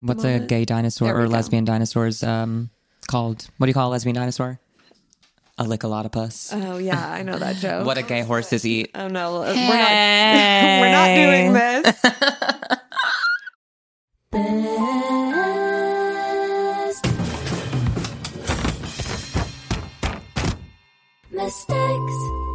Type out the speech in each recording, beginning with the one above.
What's a gay dinosaur or go. lesbian dinosaur's um called? What do you call a lesbian dinosaur? A lickalotopus. Oh yeah, I know that joke. what do gay horses eat? Oh no, we're not. we're not doing this. Mistakes.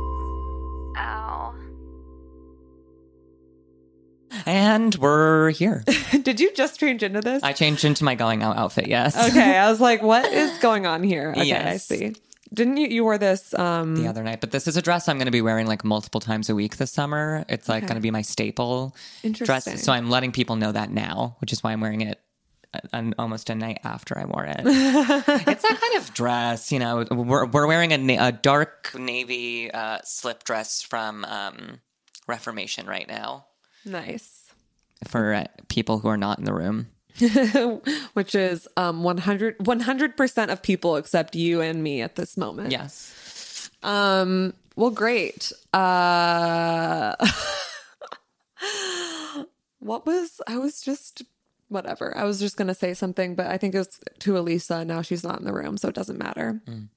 And we're here. Did you just change into this? I changed into my going out outfit. Yes. okay, I was like, what is going on here? Okay, I see. Didn't you? You wore this. Um, The other night, but this is a dress I'm going to be wearing like multiple times a week this summer. It's like Okay. going to be my staple dress. So I'm letting people know that now, which is why I'm wearing it uh, an, almost a night after I wore it. it's that kind of dress, you know. We're we're wearing a, na- a dark navy uh, slip dress from um, Reformation right now nice. for uh, people who are not in the room. Which is um 100 percent of people except you and me at this moment. Yes. Um. Well, great. Uh. what was I was just whatever. I was just gonna say something, but I think it was to Elisa. Now she's not in the room, so it doesn't matter. Mm.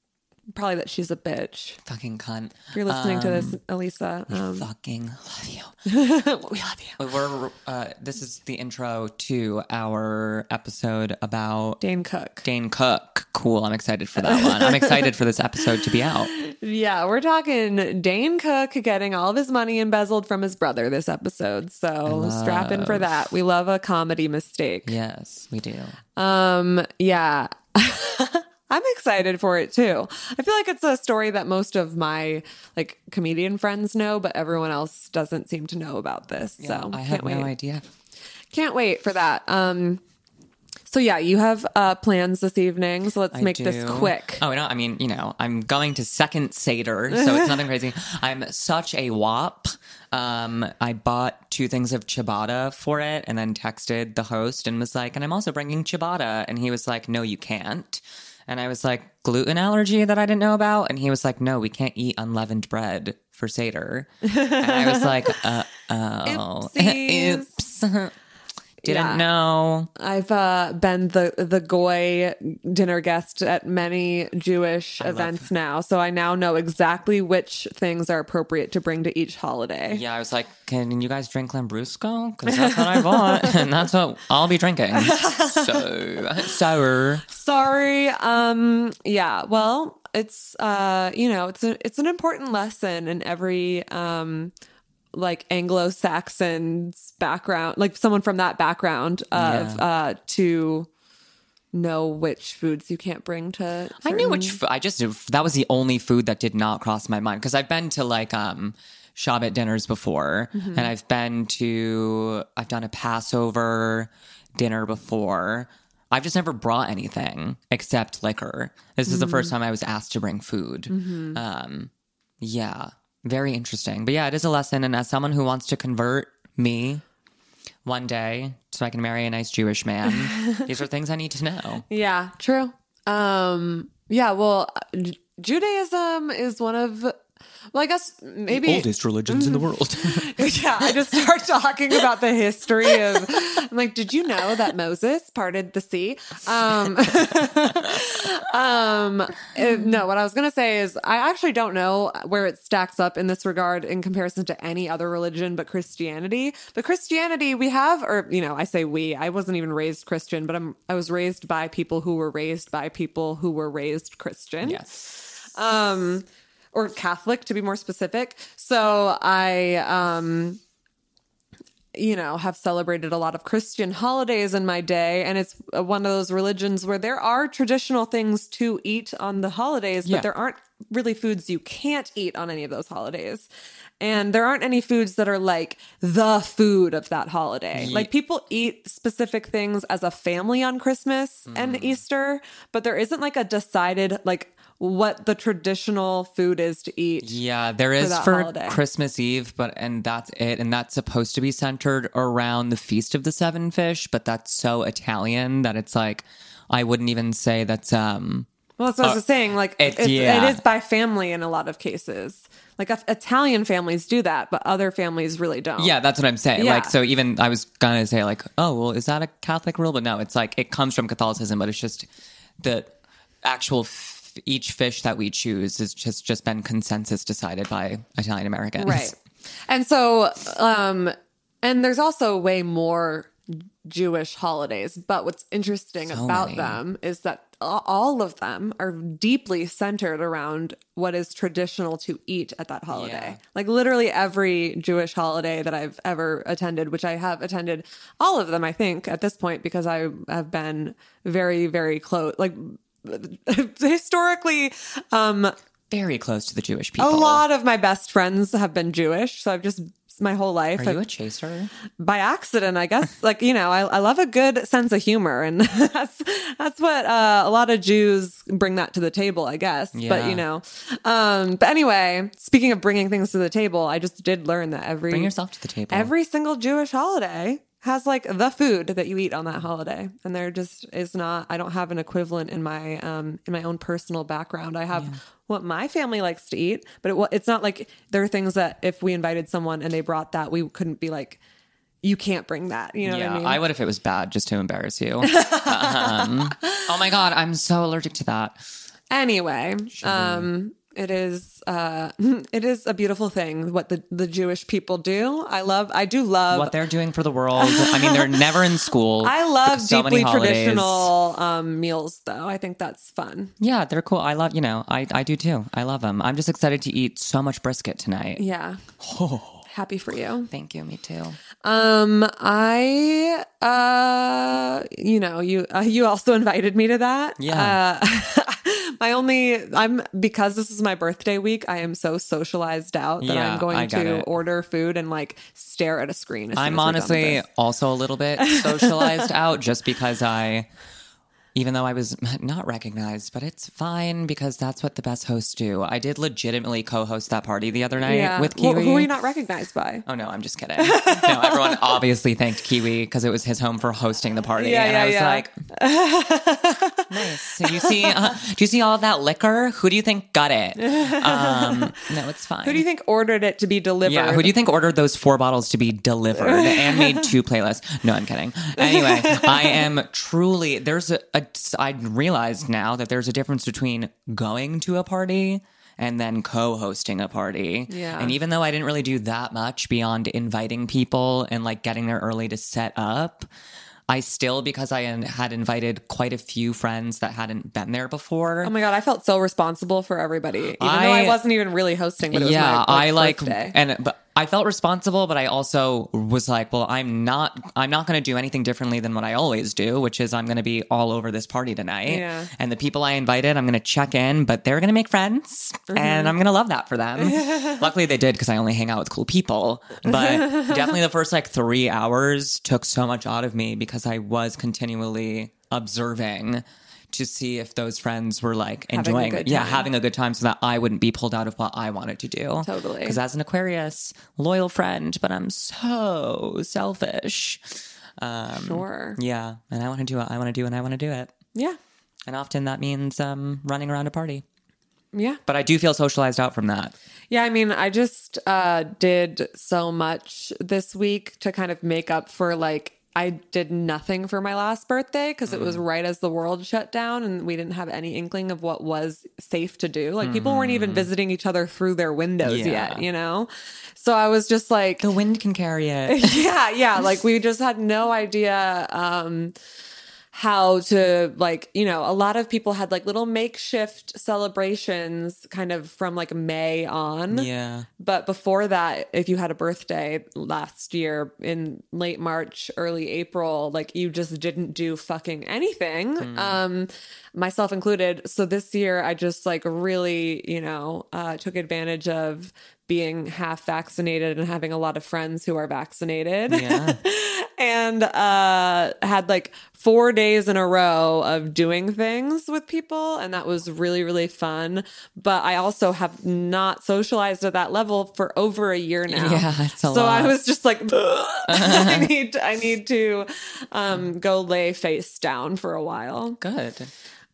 Probably that she's a bitch. Fucking cunt. If you're listening to this, Elisa. Um, Fucking love you. we love you. We're uh, this is the intro to our episode about Dane Cook. Dane Cook. Cool. I'm excited for that one. I'm excited for this episode to be out. Yeah, we're talking Dane Cook getting all of his money embezzled from his brother this episode. So strap in for that. We love a comedy mistake. Yes, we do. Um, yeah. I'm excited for it too. I feel like it's a story that most of my like comedian friends know, but everyone else doesn't seem to know about this. so I wait. no idea. Can't wait for that. Um, so yeah, you have uh plans this evening. So let's I make this quick. Oh no, I mean, you know, I'm going to second Seder, so it's nothing crazy. I'm such a wop. Um, I bought two things of ciabatta for it and then texted the host and was like, and I'm also bringing ciabatta. And he was like, no, you can't. And I was like, gluten allergy that I didn't know about. And he was like, no, we can't eat unleavened bread for Seder. And I was like, uh oh. Oops. Didn't Yeah. know. I've uh, been the the goy dinner guest at many Jewish events now, so I now know exactly which things are appropriate to bring to each holiday. Yeah, I was like, can you guys drink Lambrusco? Because that's what I bought, and that's what I'll be drinking. So sour. Sorry. Um. Yeah. Well, it's uh. You know, it's a it's an important lesson in every um. Like Anglo-Saxon's background, like someone from that background of uh to know which foods you can't bring to. I knew which. I just that was the only food that did not cross my mind because I've been to like um Shabbat dinners before, and I've been to I've done a Passover dinner before. I've just never brought anything except liquor. This is the first time I was asked to bring food. Um, yeah, very interesting. But yeah, it is a lesson. And as someone who wants to convert me one day so I can marry a nice Jewish man, these are things I need to know. Yeah, true. Um, yeah, well, Judaism is one of, well, I guess maybe. The oldest religions in the world. yeah, I just start talking about the history of. I'm like, did you know that Moses parted the sea? Um, um, uh, no, what I was gonna say is, I actually don't know where it stacks up in this regard in comparison to any other religion but Christianity. But Christianity, we have, or you know, I say we. I wasn't even raised Christian, but I'm. I was raised by people who were raised by people who were raised Christian yes. um or catholic to be more specific so i um you know have celebrated a lot of christian holidays in my day and it's one of those religions where there are traditional things to eat on the holidays Yeah. but there aren't really foods you can't eat on any of those holidays. And there aren't any foods that are like the food of that holiday. Like people eat specific things as a family on Christmas Mm. and Easter, but there isn't like a decided like what the traditional food is to eat. Yeah, there is for holiday. Christmas Eve, but and that's it. And that's supposed to be centered around the Feast of the Seven Fish, but that's so Italian that it's like I wouldn't even say that's um Well, that's what I was saying. Like, it- it's, yeah. it is by family in a lot of cases. Like, if Italian families do that, but other families really don't. Yeah, that's what I'm saying. Yeah. Like, so even I was gonna say like, oh, well, is that a Catholic rule? But no, it's like it comes from Catholicism, but it's just the actual f- each fish that we choose has just just been consensus decided by Italian Americans. Right. And so, um, and there's also way more Jewish holidays, but what's interesting So about many. them is that all of them are deeply centered around what is traditional to eat at that holiday. Yeah. Like literally every Jewish holiday that I've ever attended, which I have attended all of them, I think, at this point, because I have been very, very close, like historically, um, Very close to the Jewish people. a lot of my best friends have been Jewish, so I've just my whole life Are you a chaser? by accident, I guess. like you know, I, I love a good sense of humor, and that's that's what uh, a lot of Jews bring that to the table, I guess. But you know, um, but anyway, speaking of bringing things to the table, I just did learn that every Bring yourself to the table. every single Jewish holiday has like the food that you eat on that holiday, and there just is not. I don't have an equivalent in my um in my own personal background. I have what my family likes to eat, but it, it's not like there are things that if we invited someone and they brought that, we couldn't be like, you can't bring that. You know yeah, what I mean? I would if it was bad, just to embarrass you. um, oh my god, I'm so allergic to that. Anyway, um, it is uh, it is a beautiful thing what the the Jewish people do. I love. I do love. What they're doing for the world. I mean, they're never in school. I love so deeply traditional um, meals, though. I think that's fun. Yeah, they're cool. I love, you know, I, I do too. I love them. I'm just excited to eat so much brisket tonight. Yeah. Happy for you. Thank you. Me too. Um, I, uh, you know, you uh, you also invited me to that. Yeah. Uh, my only, I'm because this is my birthday week. I am so socialized out that Yeah, I'm going to it. order food and like stare at a screen. I'm as we're done with honestly also a little bit socialized out just because I, even though I was not recognized, but it's fine because that's what the best hosts do. I did legitimately co-host that party the other night yeah. with Kiwi. who are you not recognized by? Oh no, I'm just kidding. no, everyone obviously thanked Kiwi because it was his home for hosting the party, Yeah, and yeah, I was like, "Nice." So you see, uh, do you see all that liquor? Who do you think got it? Um, no, it's fine. Who do you think ordered it to be delivered? Yeah, who do you think ordered those four bottles to be delivered and made two playlists? No, I'm kidding. Anyway, I am truly there's a, a I realized now that there's a difference between going to a party and then co-hosting a party. Yeah. And even though I didn't really do that much beyond inviting people and like getting there early to set up, I still because I had invited quite a few friends that hadn't been there before. Oh my god, I felt so responsible for everybody, even though I I- wasn't even really hosting. But it was yeah, I like birthday. and but I felt responsible, but I also was like, well, I'm not I'm not going to do anything differently than what I always do, which is I'm going to be all over this party tonight. Yeah. And the people I invited, I'm going to check in, but they're going to make friends, Mm-hmm. and I'm going to love that for them. Luckily, they did because I only hang out with cool people. But definitely, the first like three hours took so much out of me because I was continually observing. To see if those friends were like Having enjoying, good yeah, having a good time, so that I wouldn't be pulled out of what I wanted to do. Totally. Because as an Aquarius, loyal friend, but I'm so selfish. Um, sure. yeah, and I want to do what I want to do, and I want to do it. Yeah. And often that means um, running around a party. Yeah. But I do feel socialized out from that. Yeah, I mean, I just uh, did so much this week to kind of make up for like I did nothing for my last birthday because it was right as the world shut down and we didn't have any inkling of what was safe to do. Like people weren't even visiting each other through their windows Yeah. yet, you know? So I was just like, The wind can carry it. yeah, yeah. Like we just had no idea um, how to like you know a lot of people had like little makeshift celebrations kind of from like may on. Yeah. but before that if you had a birthday last year in late march early april like you just didn't do fucking anything um myself included. So this year i just like really you know uh took advantage of being half vaccinated and having a lot of friends who are vaccinated Yeah. and uh had like four days in a row of doing things with people and that was really really fun but i also have not socialized at that level for over a year now Yeah, it's a so i was just like i need to, i need to um go lay face down for a while Good.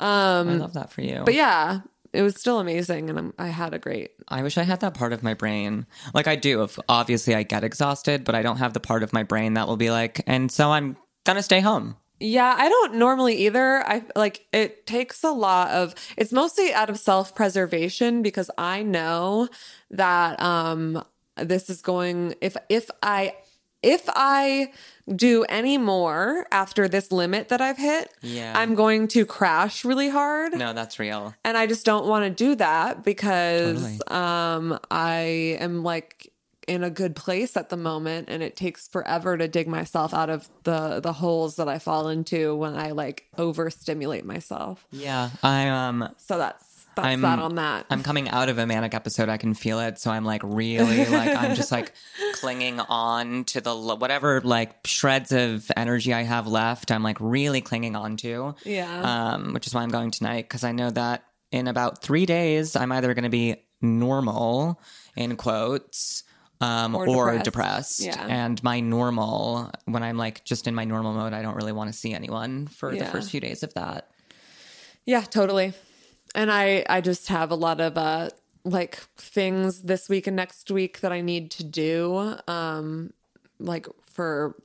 Um, I love that for you. but yeah it was still amazing and I'm, i had a great I wish I had that part of my brain. Like I do. If obviously I get exhausted, but I don't have the part of my brain that will be like, and so I'm gonna stay home. Yeah, I don't normally either. I like it takes a lot of it's mostly out of self-preservation because I know that um this is going if if I if I do any more after this limit that I've hit, Yeah. I'm going to crash really hard. No, that's real. And I just don't want to do that because Totally. um I am like in a good place at the moment and it takes forever to dig myself out of the the holes that I fall into when I like overstimulate myself. Yeah. I um So that's that's I'm that on that. I'm coming out of a manic episode. I can feel it. So I'm like really like I'm just like clinging on to the whatever like shreds of energy I have left. I'm like really clinging on to. Yeah. Um, which is why I'm going tonight because I know that in about three days I'm either going to be normal in quotes. Um, Or or, depressed. depressed. Yeah. And my normal, when I'm like just in my normal mode, I don't really want to see anyone for the first few days of that. Yeah, totally. And I I just have a lot of uh like things this week and next week that I need to do. Um like for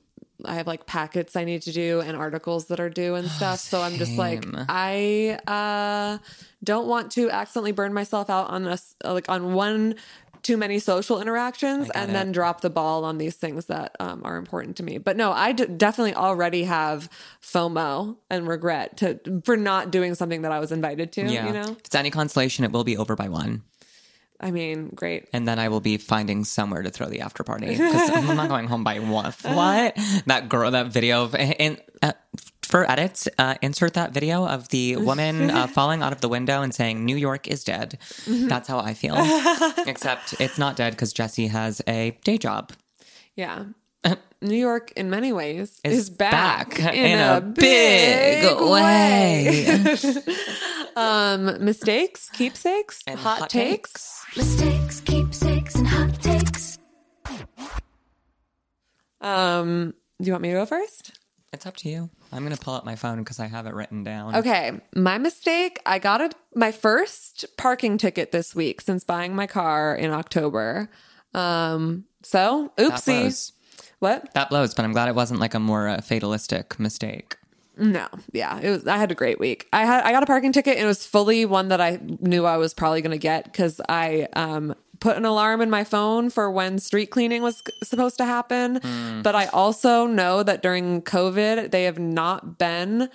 I have like packets I need to do and articles that are due and stuff. So I'm just like I uh don't want to accidentally burn myself out on us like on one too many social interactions and it. then drop the ball on these things that um, are important to me. But no, I d- definitely already have FOMO and regret to for not doing something that I was invited to. Yeah. You know, If it's any consolation, it will be over by one. I mean, great. And then I will be finding somewhere to throw the after party because I'm not going home by one. What? That girl, that video of, and uh, for edits, uh, insert that video of the woman uh, falling out of the window and saying, New York is dead. That's how I feel. Except it's not dead because Jesse has a day job. Yeah. New York, in many ways, is, Is back, back in, in a, a big, big way. um, mistakes, keepsakes, And hot, hot takes. Mistakes, keepsakes, and hot takes. Um, do you want me to go first? It's up to you. I'm going to pull up my phone because I have it written down. Okay, my mistake. I got a, my first parking ticket this week since buying my car in October. Um, so That oopsie. blows. What? That blows, but I'm glad it wasn't like a more uh, fatalistic mistake. No, yeah, it was. I had a great week. I had I got a parking ticket, and it was fully one that I knew I was probably going to get because I um put an alarm in my phone for when street cleaning was supposed to happen. Hmm. But I also know that during COVID, they have not been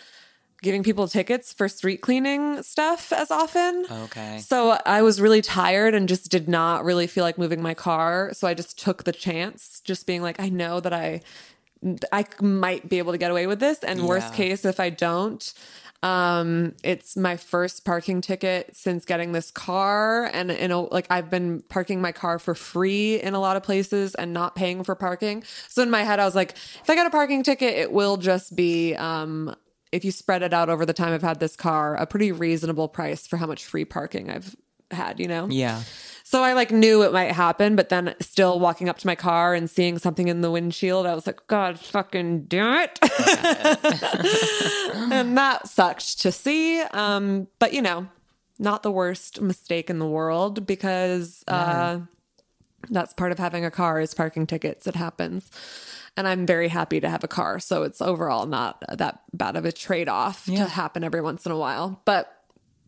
giving people tickets for street cleaning stuff as often. Okay. So I was really tired and just did not really feel like moving my car. So I just took the chance, just being like, I know that I I might be able to get away with this. And worst case, if I don't, um, it's my first parking ticket since getting this car. And you know, like I've been parking my car for free in a lot of places and not paying for parking. So in my head, I was like, if I get a parking ticket, it will just be um if you spread it out over the time I've had this car, a pretty reasonable price for how much free parking I've had, you know? Yeah. So I like knew it might happen, but then still walking up to my car and seeing something in the windshield, I was like, God fucking damn it. and that sucked to see. Um, but you know, not the worst mistake in the world because uh that's part of having a car is parking tickets. It happens. And I'm very happy to have a car. So it's overall not that bad of a trade off to happen every once in a while. But,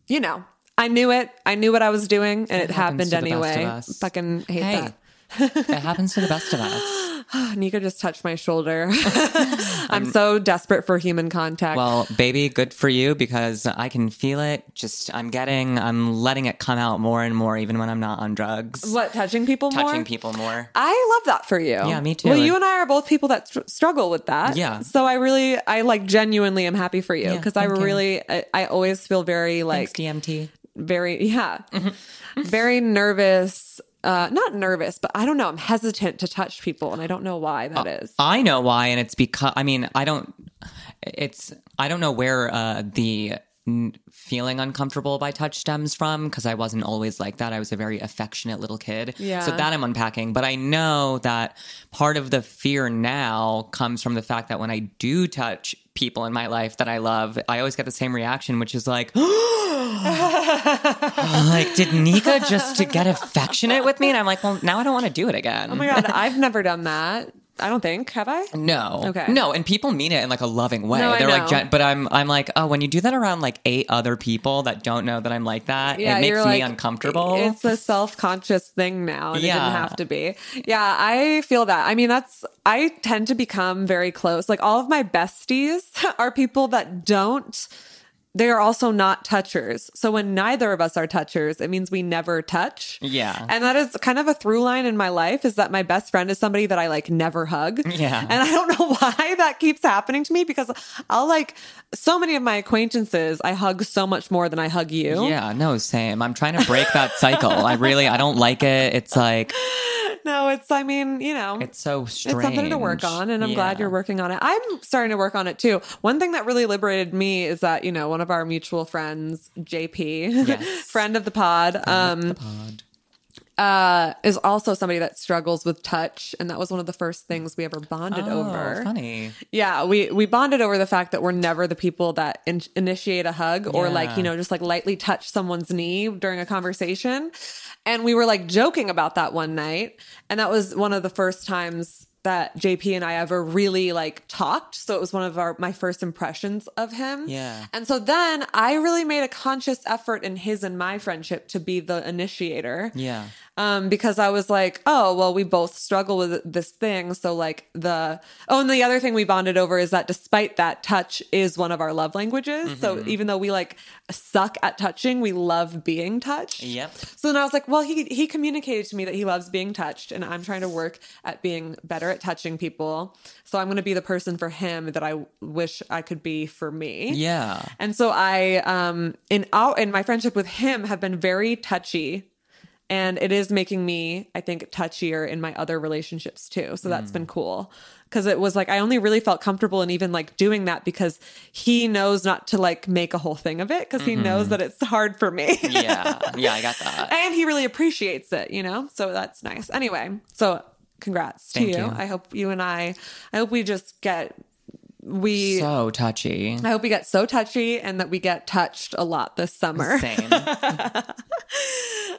you know, I knew it. I knew what I was doing and it, happens happened to the best of anyway. Fucking hate Hey, that. it happens to the best of us. Nika just touched my shoulder. I'm so desperate for human contact. Well, baby, good for you because I can feel it. Just I'm getting, I'm letting it come out more and more, even when I'm not on drugs. what touching people more? Touching people more. I love that for you. Yeah, me too. Well, you and I are both people that str- struggle with that. Yeah. So I really, I like genuinely am happy for you Yeah, because I really, I, I always feel very like Thanks, DMT. Very, yeah, Mm-hmm. very nervous. Uh, not nervous, but I don't know. I'm hesitant to touch people, and I don't know why that is. I know why, and it's because I mean I don't. It's I don't know where uh, the feeling uncomfortable by touch stems from because I wasn't always like that. I was a very affectionate little kid. Yeah. So that I'm unpacking, but I know that part of the fear now comes from the fact that when I do touch people in my life that I love, I always get the same reaction, which is like. like, did Nika just to get affectionate with me? And I'm like, well, now I don't want to do it again. oh my god, I've never done that. I don't think have I. No. Okay. No, and people mean it in like a loving way. No, They're like, gen- but I'm, I'm like, oh, when you do that around like eight other people that don't know that I'm like that, it makes me like, uncomfortable. It's a self conscious thing now. And It Yeah. didn't have to be. Yeah, I feel that. I mean, that's, I tend to become very close. Like all of my besties are people that don't, they are also not touchers. So when neither of us are touchers, it means we never touch. Yeah. And that is kind of a through line in my life is that my best friend is somebody that I like never hug. Yeah. And I don't know why that keeps happening to me because I'll like so many of my acquaintances, I hug so much more than I hug you. yeah, no, same. I'm trying to break that cycle. I really, I don't like it. It's like, No, it's, I mean, you know, it's so strange. it's something to work on, and I'm glad you're working on it. I'm starting to work on it too. One thing that really liberated me is that, you know, one of our mutual friends, JP, Yes. friend of the pod, um, Pod. uh, is also somebody that struggles with touch. And that was one of the first things we ever bonded Oh, over. funny. Yeah, we we bonded over the fact that we're never the people that in- initiate a hug or like you know just like lightly touch someone's knee during a conversation, and we were like joking about that one night, and that was one of the first times that JP and I ever really like talked. So it was one of our my first impressions of him. Yeah. and so then I really made a conscious effort in his and my friendship to be the initiator Yeah. Um, because I was like, oh, well, we both struggle with this thing. So, like, the oh, and the other thing we bonded over is that despite that, touch is one of our love languages. So, Mm-hmm. even though we like suck at touching, we love being touched. Yep. So then I was like, well, he he communicated to me that he loves being touched, and I'm trying to work at being better at touching people. So I'm going to be the person for him that I wish I could be for me. Yeah. And so I um in our in my friendship with him have been very touchy and it is making me I think touchier in my other relationships too. So that's been mm. cool cuz it was like I only really felt comfortable in even like doing that because he knows not to like make a whole thing of it cuz he mm-hmm. knows that it's hard for me. Yeah. Yeah, I got that. and he really appreciates it, you know? So that's nice. Anyway, so congrats to you. you. I hope you and I I hope we just get we So touchy. I hope we get so touchy and that we get touched a lot this summer. Same.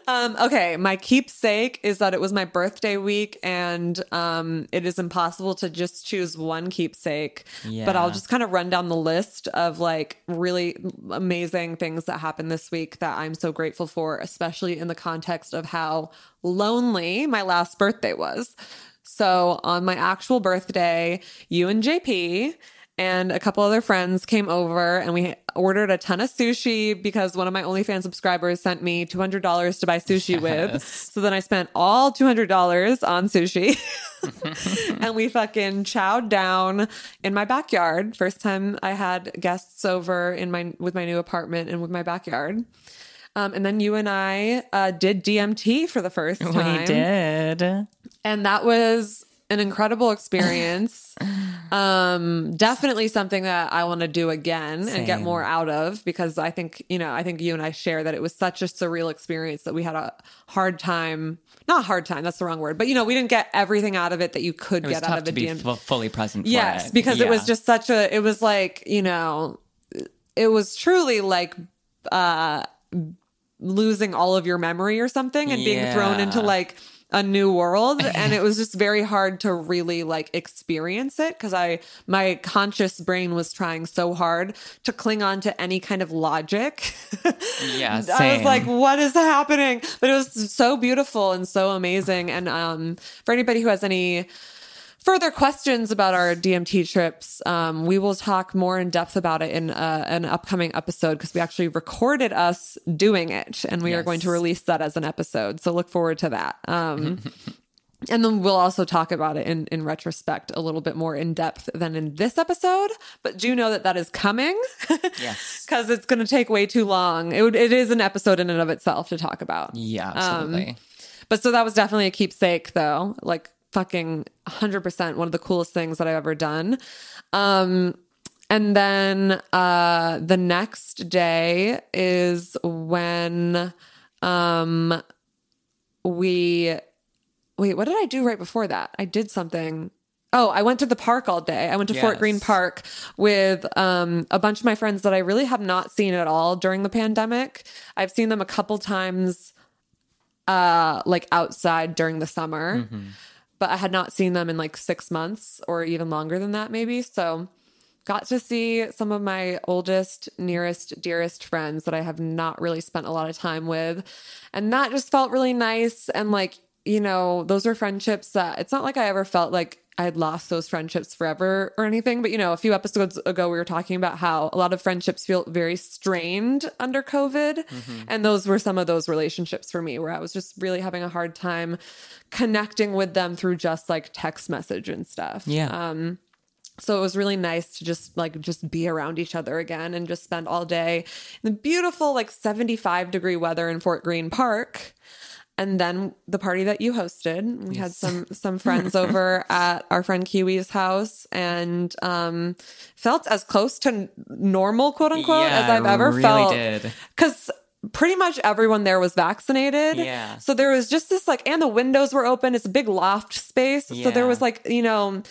Um, okay, my keepsake is that it was my birthday week and um, it is impossible to just choose one keepsake. Yeah. But I'll just kind of run down the list of like really amazing things that happened this week that I'm so grateful for, especially in the context of how lonely my last birthday was. So on my actual birthday, you and JP and a couple other friends came over and we ordered a ton of sushi because one of my OnlyFans subscribers sent me $200 to buy sushi with. So then I spent all $200 on sushi and we fucking chowed down in my backyard. First time I had guests over in my with my new apartment and with my backyard. Um, and then you and I uh, did DMT for the first time. we did. And that was an incredible experience. um, definitely something that I want to do again and get more out of because I think, you know, I think you and I share that it was such a surreal experience that we had a hard time. Not hard time, that's the wrong word, but you know, we didn't get everything out of it that you could get out of to a be DMT. fu- fully present for Yes, it. because it was just such a it was like, you know, it was truly like uh losing all of your memory or something and being thrown into like a new world and it was just very hard to really like experience it because I my conscious brain was trying so hard to cling on to any kind of logic. Yeah, I was like, what is happening? But it was so beautiful and so amazing. And um for anybody who has any further questions about our DMT trips, um, we will talk more in depth about it in uh, an upcoming episode because we actually recorded us doing it and we are going to release that as an episode. So look forward to that. Um, and then we'll also talk about it in, in retrospect a little bit more in depth than in this episode. But do you know that that is coming Yes. because it's going to take way too long. It, would, it is an episode in and of itself to talk about. Yeah, Um, absolutely. But so that was definitely a keepsake, though. Like fucking 100% one of the coolest things that I've ever done. Um, and then uh, the next day is when um, we. Wait, what did I do right before that? I did something. Oh, I went to the park all day. I went to Fort Greene Park with um, a bunch of my friends that I really have not seen at all during the pandemic. I've seen them a couple times uh like outside during the summer but i had not seen them in like six months or even longer than that maybe. So got to see some of my oldest nearest dearest friends that i have not really spent a lot of time with. And that just felt really nice. And like you know those were friendships that it's not like i ever felt like i had lost those friendships forever or anything but you know a few episodes ago we were talking about how a lot of friendships feel very strained under covid and those were some of those relationships for me where i was just really having a hard time connecting with them through just like text message and stuff Yeah. um so it was really nice to just like just be around each other again and just spend all day in the beautiful like 75 degree weather in Fort Greene Park. And then the party that you hosted, we had some some friends over at our friend Kiwi's house and um felt as close to normal quote unquote Yeah, as I've ever really felt. Cuz pretty much everyone there was vaccinated. Yeah. So there was just this like and the windows were open. It's a big loft space. So there was like, you know,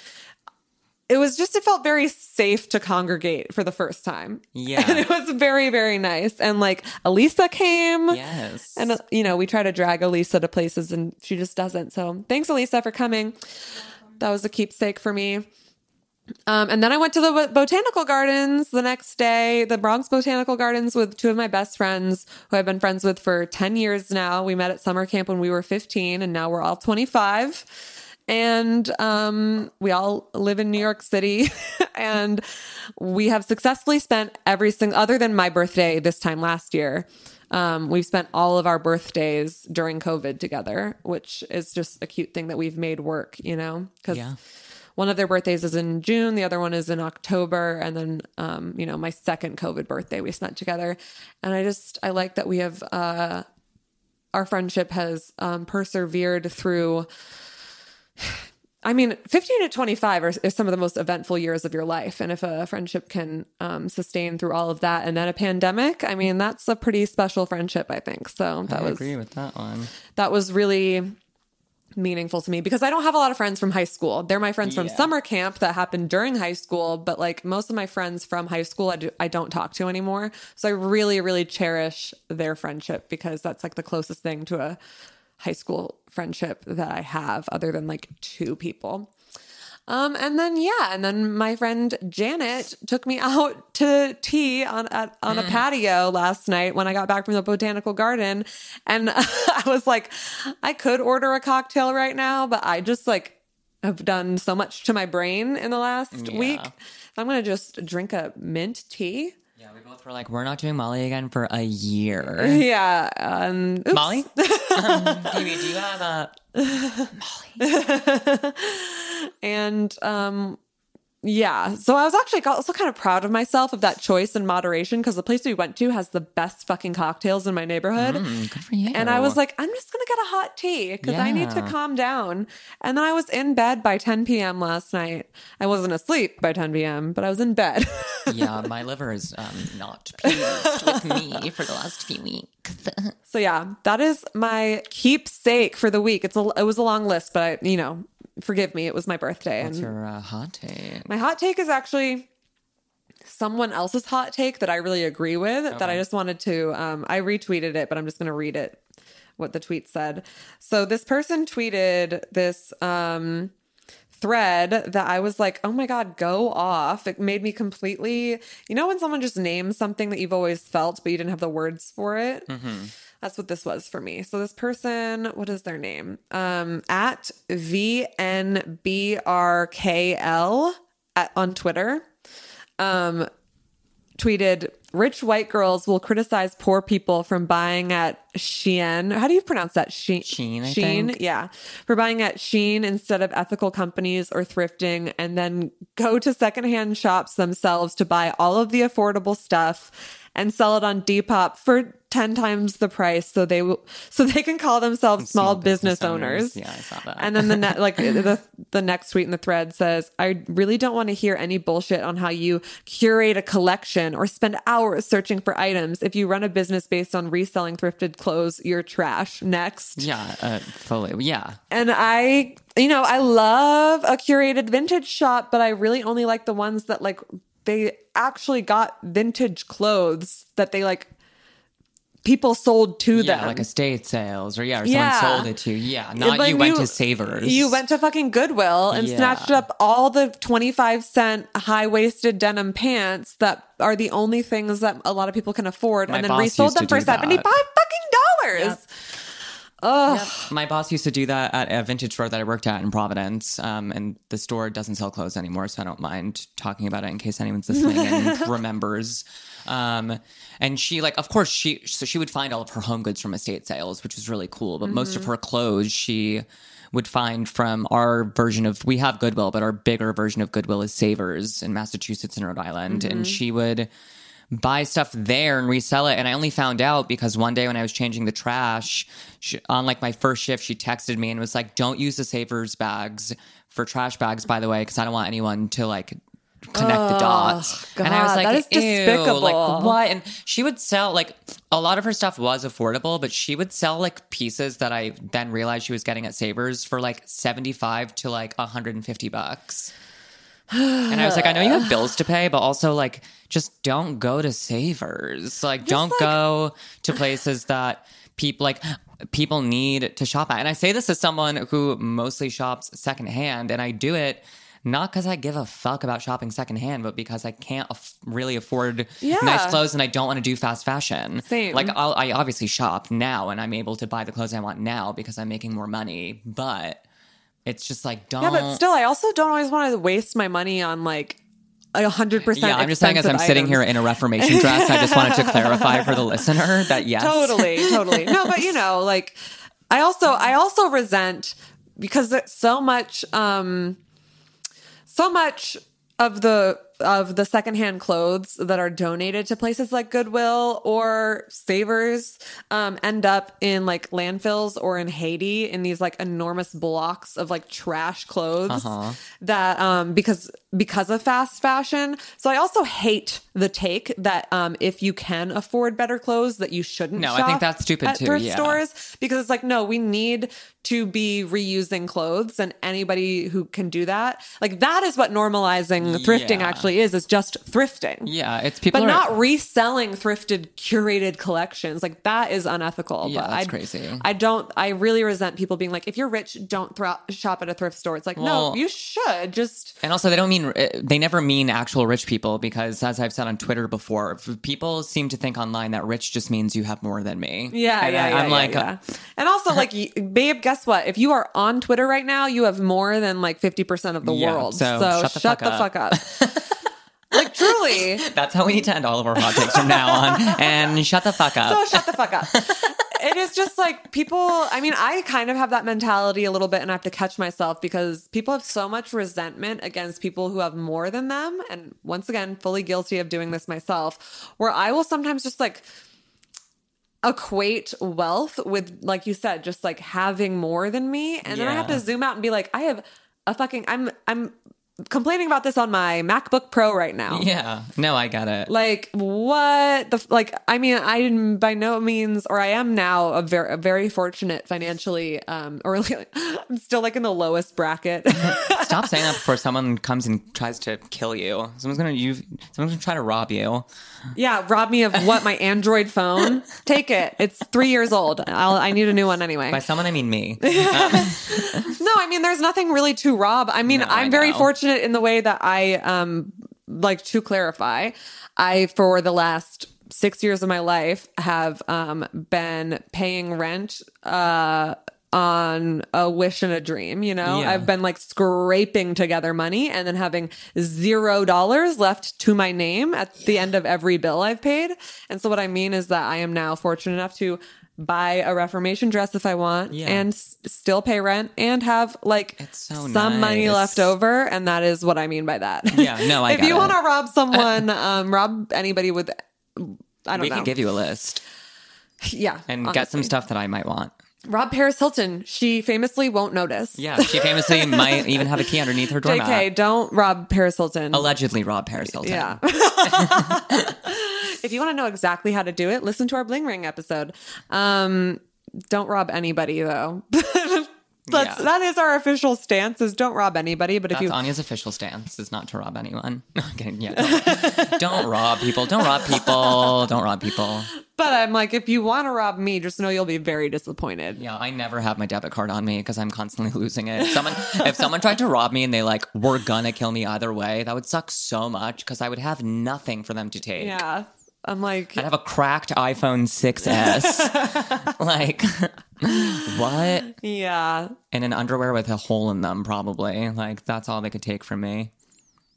it was just it felt very safe to congregate for the first time. Yeah. And it was very very nice and like Elisa came. Yes. And uh, you know, we try to drag Elisa to places and she just doesn't. So, thanks Elisa for coming. That was a keepsake for me. Um, and then I went to the bot- botanical gardens the next day, the Bronx Botanical Gardens with two of my best friends who I've been friends with for 10 years now. We met at summer camp when we were 15 and now we're all 25. And um, we all live in New York City and we have successfully spent every single, other than my birthday this time last year, um, we've spent all of our birthdays during COVID together, which is just a cute thing that we've made work, you know? Because Yeah. one of their birthdays is in June, the other one is in October, and then um, you know, my second COVID birthday we spent together. And I just I like that we have uh our friendship has um persevered through I mean, 15 to 25 are, are some of the most eventful years of your life. And if a friendship can um, sustain through all of that and then a pandemic, I mean, that's a pretty special friendship, I think. So that I was agree with that one. that was really meaningful to me because I don't have a lot of friends from high school. They're my friends from summer camp that happened during high school, but like most of my friends from high school, I, do, I don't talk to anymore. So I really, really cherish their friendship because that's like the closest thing to a high school friendship that I have, other than like two people. Um, and then yeah, and then my friend Janet took me out to tea on at, on a patio last night when I got back from the botanical garden, and I was like, I could order a cocktail right now, but I just like have done so much to my brain in the last Yeah. week. I'm gonna just drink a mint tea. Yeah, we both were like, we're not doing Molly again for a year. Yeah, um, oops. Molly? um, do you have a Molly? and um yeah. So i was actually also kind of proud of myself of that choice and moderation because the place we went to has the best fucking cocktails in my neighborhood. Mm, good for you. and i was like i'm just gonna get a hot tea because i need to calm down. And then i was in bed by 10 p.m last night. I wasn't asleep by 10 p.m but i was in bed. Yeah, my liver is um, not pleased with me for the last few weeks. so yeah that is my keepsake for the week. It's a it was a long list but i you know forgive me it was my birthday What's and your uh, hot take? My hot take is actually someone else's hot take that I really agree with that I just wanted to um I retweeted it, but I'm just going to read it what the tweet said. So this person tweeted this um thread that I was like, oh my God, go off. It made me completely, you know, when someone just names something that you've always felt, but you didn't have the words for it? That's what this was for me. So this person, what is their name? Um, at VNBRKL at, on Twitter, um, tweeted, rich white girls will criticize poor people from buying at Shein. How do you pronounce that? Shein. Sheen. I Shein. think. Yeah. For buying at Sheen instead of ethical companies or thrifting and then go to secondhand shops themselves to buy all of the affordable stuff and sell it on Depop for 10 times the price so they will so they can call themselves small, business, owners. Yeah, I saw that. And then the ne- like the the next tweet in the thread says, "I really don't want to hear any bullshit on how you curate a collection or spend hours searching for items. If you run a business based on reselling thrifted clothes, you're trash." Next. yeah, uh, fully. Yeah. And I, you know, I love a curated vintage shop, but I really only like the ones that like they actually got vintage clothes that they like people sold to Yeah, them. like estate sales or yeah, or Yeah. someone sold it to you. Yeah, not Like, you went to Savers. You went to fucking Goodwill and Yeah. snatched up all the 25 cent high waisted denim pants that are the only things that a lot of people can afford My and then resold them for do that. 75 fucking dollars. My boss used to do that at a vintage store that I worked at in Providence, um, and the store doesn't sell clothes anymore, so I don't mind talking about it in case anyone's listening and remembers. Um, and she, like, of course, she so she would find all of her home goods from estate sales, which was really cool. But most of her clothes, she would find from our version of we have Goodwill, but our bigger version of Goodwill is Savers in Massachusetts and Rhode Island, and she would buy stuff there and resell it. And I only found out because one day when I was changing the trash she, on like my first shift, she texted me and was like, "Don't use the Savers bags for trash bags, by the way, because I don't want anyone to like." Connect the dots, and I was like, that is despicable. Like what? And she would sell like a lot of her stuff was affordable, but she would sell like pieces that I then realized she was getting at Savers for like seventy five to like hundred and fifty bucks. And I was like, I know you have bills to pay, but also like just don't go to Savers. Like don't go to places that people like people need to shop at. And I say this as someone who mostly shops secondhand and I do it not because I give a fuck about shopping secondhand, but because I can't aff- really afford Yeah. nice clothes and I don't want to do fast fashion. Same. Like I'll, I obviously shop now and I'm able to buy the clothes I want now because I'm making more money, but it's just like don't Yeah, but still, I also don't always want to waste my money on like hundred percent. Yeah, I'm just saying as I'm sitting here in a Reformation dress, I just wanted to clarify for the listener that yes. totally, totally. No, but you know, like I also, I also resent because so much, um, so much of the of the secondhand clothes that are donated to places like Goodwill or Savers um, end up in like landfills or in Haiti in these like enormous blocks of like trash clothes Uh-huh. that um because because of fast fashion. So I also hate the take that um if you can afford better clothes that you shouldn't. No, I think that's stupid at too, Thrift yeah. stores because it's like no, we need to be reusing clothes, and anybody who can do that, like that is what normalizing thrifting Yeah. actually is. Is just thrifting. Yeah, it's people But are, not reselling thrifted curated collections. Like that is unethical. Yeah, but that's I, crazy. I don't I really resent people being like, if you're rich, don't shop at a thrift store. It's like, no, you should just And also, they don't mean uh, they never mean actual rich people because, as I've said on Twitter before, people seem to think online that rich just means you have more than me. Yeah, and yeah, I, yeah. I'm yeah, like, uh, yeah. and also like, babe, guess what? If you are on Twitter right now, you have more than like fifty percent of the Yeah, world. so So, shut the shut fuck the up. fuck up. like truly. that's how we need to end all of our hot takes from now on. And shut the fuck up. So shut the fuck up. it is just like people. I mean, I kind of have that mentality a little bit, and I have to catch myself because people have so much resentment against people who have more than them. And once again, fully guilty of doing this myself, where I will sometimes just like equate wealth with like you said just like having more than me and then i have to zoom out and be like i have a fucking i'm i'm complaining about this on my MacBook Pro right now. Yeah. No, I got it. Like what the like? I mean, I am by no means, or I am now a very, a very fortunate financially. Um, or like, I'm still like in the lowest bracket. Stop saying that before someone comes and tries to kill you. Someone's gonna you. Someone's gonna try to rob you. yeah, rob me of what my Android phone. Take it. It's three years old. I'll, I need a new one anyway. By someone, I mean me. No, I mean, there's nothing really to rob. I mean, No, I I'm very know. Fortunate in the way that I, um, like to clarify, I, for the last six years of my life, have, um, been paying rent, uh, on a wish and a dream, you know? Yeah. I've been like scraping together money and then having zero dollars left to my name at the end of every bill I've paid. And so what I mean is that I am now fortunate enough to buy a Reformation dress if I want Yeah. and s- still pay rent and have like so some money left over. And that is what I mean by that. Yeah, no, I if you want to rob someone, um, rob anybody with, I don't we know. We can give you a list yeah. and get some stuff that I might want. Rob Paris Hilton. She famously won't notice. Yeah, she famously might even have a key underneath her doormat. JK, don't rob Paris Hilton. Allegedly rob Paris Hilton. Yeah. if you want to know exactly how to do it, listen to our bling ring episode. Um, don't rob anybody though. That's Yeah. that is our official stance is don't rob anybody. But if That's you Anya's official stance is not to rob anyone. No, I'm kidding. Yeah, don't, don't rob people. Don't rob people. Don't rob people. but I'm like, if you want to rob me, just know you'll be very disappointed. Yeah, I never have my debit card on me because I'm constantly losing it. Someone, if someone tried to rob me and they like were gonna kill me either way, that would suck so much because I would have nothing for them to take. Yeah. I'm like I'd have a cracked iPhone 6s. like, what? Yeah, And an underwear with a hole in them, probably. Like, that's all they could take from me.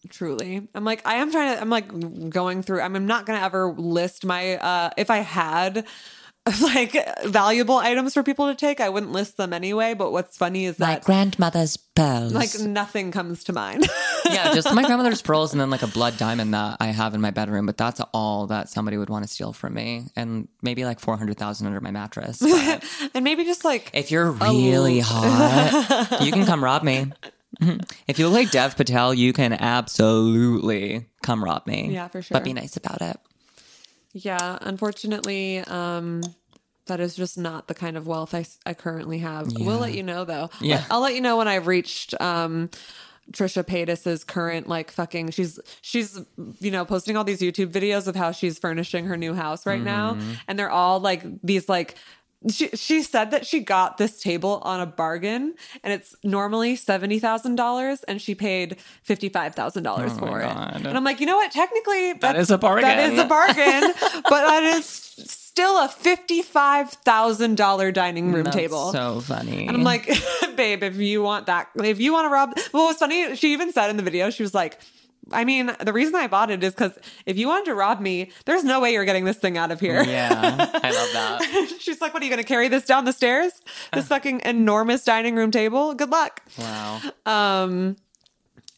truly. I'm like, I am trying to I'm like going through I'm not gonna ever list my uh if I had like valuable items for people to take, I wouldn't list them anyway. But what's funny is that my grandmother's pearls. like nothing comes to mind. yeah, just my grandmother's pearls and then like a blood diamond that I have in my bedroom. But that's all that somebody would want to steal from me. And maybe like 400000 under my mattress. And maybe just like if you're really hot, you can come rob me. If you look like Dev Patel, you can absolutely come rob me. Yeah, for sure. But be nice about it. Yeah, unfortunately, um that is just not the kind of wealth I, I currently have. We'll let you know though. Yeah. I'll let you know when I've reached um Trisha Paytas's current like fucking she's she's you know posting all these YouTube videos of how she's furnishing her new house right now Mm-hmm. and they're all like these like she she said that she got this table on a bargain and it's normally seventy thousand dollars and she paid fifty five thousand dollars Oh for it. God. And I'm like, you know what? Technically, that's- a bargain. That is a bargain, but that is still a fifty five thousand dollar dining room That's table. so funny. And I'm like, babe, if you want that, if you want to rob, well, what's funny, she even said in the video, she was like, I mean, the reason I bought it is because if you wanted to rob me, there's no way you're getting this thing out of here. yeah, I love that. She's like, what are you going to carry this down the stairs? This fucking enormous dining room table? Good luck. Wow. Um,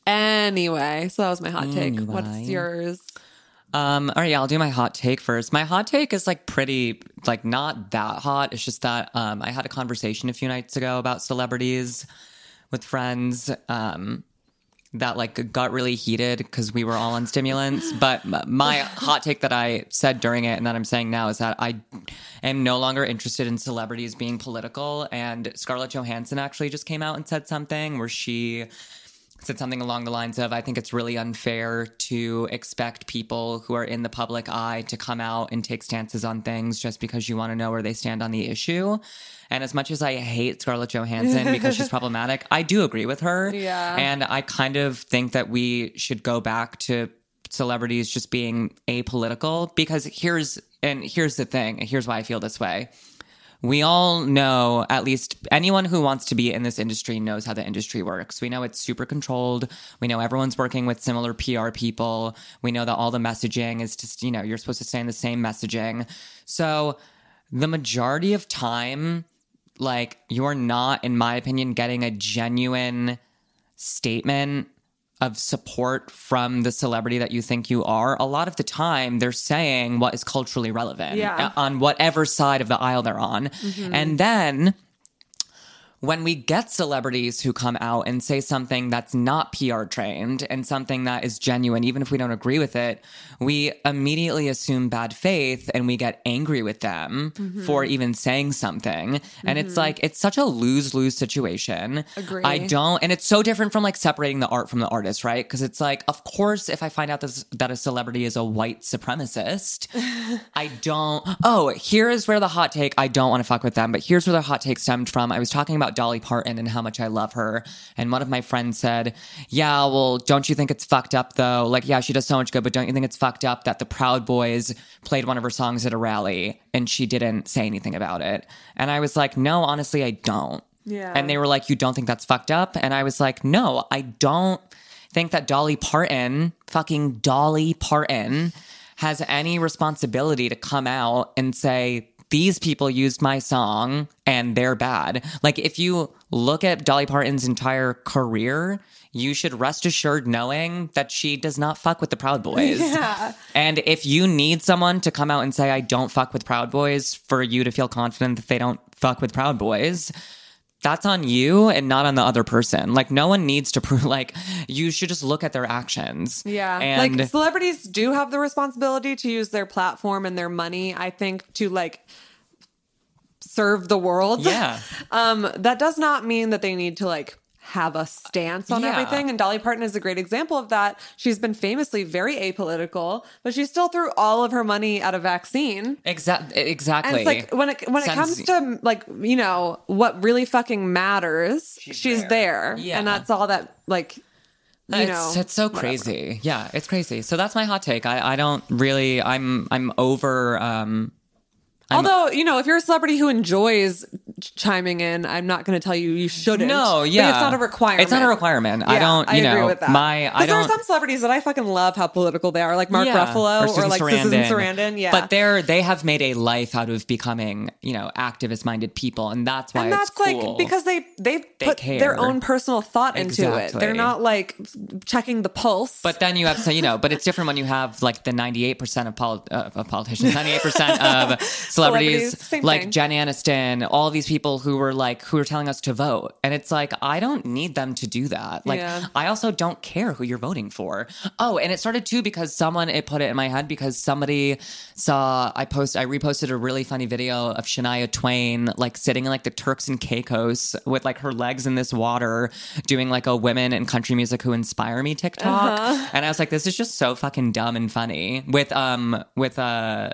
anyway, so that was my hot take. What's yours? Um, all right, yeah, I'll do my hot take first. My hot take is like pretty, like not that hot. It's just that um, I had a conversation a few nights ago about celebrities with friends. Um, that like got really heated because we were all on stimulants. But my hot take that I said during it and that I'm saying now is that I am no longer interested in celebrities being political. And Scarlett Johansson actually just came out and said something where she said something along the lines of I think it's really unfair to expect people who are in the public eye to come out and take stances on things just because you want to know where they stand on the issue. And as much as I hate Scarlett Johansson because she's problematic, I do agree with her. Yeah. And I kind of think that we should go back to celebrities just being apolitical because here's and here's the thing, here's why I feel this way we all know, at least anyone who wants to be in this industry knows how the industry works. We know it's super controlled. We know everyone's working with similar PR people. We know that all the messaging is just, you know, you're supposed to stay in the same messaging. So the majority of time, like, you're not, in my opinion, getting a genuine statement of support from the celebrity that you think you are, a lot of the time they're saying what is culturally relevant Yeah. uh, on whatever side of the aisle they're on. And then when we get celebrities who come out and say something that's not PR trained and something that is genuine, even if we don't agree with it, we immediately assume bad faith and we get angry with them Mm-hmm. for even saying something. And it's like, it's such a lose lose situation. Agree. I don't, and it's so different from like separating the art from the artist, right? Because it's like, of course, if I find out this, that a celebrity is a white supremacist, I don't. Oh, here is where the hot take. I don't want to fuck with them, but here's where the hot take stemmed from. I was talking about Dolly Parton and how much I love her, and one of my friends said, "Yeah, well, don't you think it's fucked up though? Like, yeah, she does so much good, but don't you think it's fucked up that the Proud Boys played one of her songs at a rally and she didn't say anything about it?" And I was like, "No, honestly, I don't." Yeah. And they were like, "You don't think that's fucked up?" And I was like, "No, I don't." think that Dolly Parton, fucking Dolly Parton, has any responsibility to come out and say, these people used my song and they're bad. Like, if you look at Dolly Parton's entire career, you should rest assured knowing that she does not fuck with the Proud Boys. Yeah. And if you need someone to come out and say, I don't fuck with Proud Boys for you to feel confident that they don't fuck with Proud Boys, that's on you and not on the other person. Like no one needs to prove like you should just look at their actions. Yeah. And like celebrities do have the responsibility to use their platform and their money, I think, to like serve the world. Yeah. um, that does not mean that they need to like have a stance on Yeah. everything. And Dolly Parton is a great example of that. She's been famously very apolitical, but she still threw all of her money at a vaccine. Exactly. And exactly. it's like when it when it Sense- comes to like you know what really fucking matters, she's, there, Yeah. and that's all that like you it's, know. it's so crazy. Yeah, it's crazy. So that's my hot take. I, I don't really I'm I'm over um Although you know, if you're a celebrity who enjoys ch- chiming in, I'm not going to tell you you shouldn't. No, But yeah. it's not a requirement. It's not a requirement. I don't, you I agree know, with that. my- I there are some celebrities that I fucking love how political they are, like Mark Yeah. Ruffalo or, Susan like Susan Sarandon. Yeah, But they're they have made a life out of becoming, you know, activist minded people. And that's why and that's cool. like because they they They put care. their own personal thought into it. They're not like checking the pulse. But then you have so you know, but it's different when you have like the ninety eight percent of, poli- uh, of politicians, ninety eight percent of celebrities, Celebrities, like thing. Jen Aniston, all these people who were like who were telling us to vote, and it's like I don't need them to do that. Like Yeah. I also don't care who you're voting for. Oh, and it started too because someone it put it in my head because somebody saw I post I reposted a really funny video of Shania Twain like sitting in like the Turks and Caicos with like her legs in this water doing like a women in country music who inspire me TikTok. Uh-huh. And I was like, this is just so fucking dumb and funny. With um with uh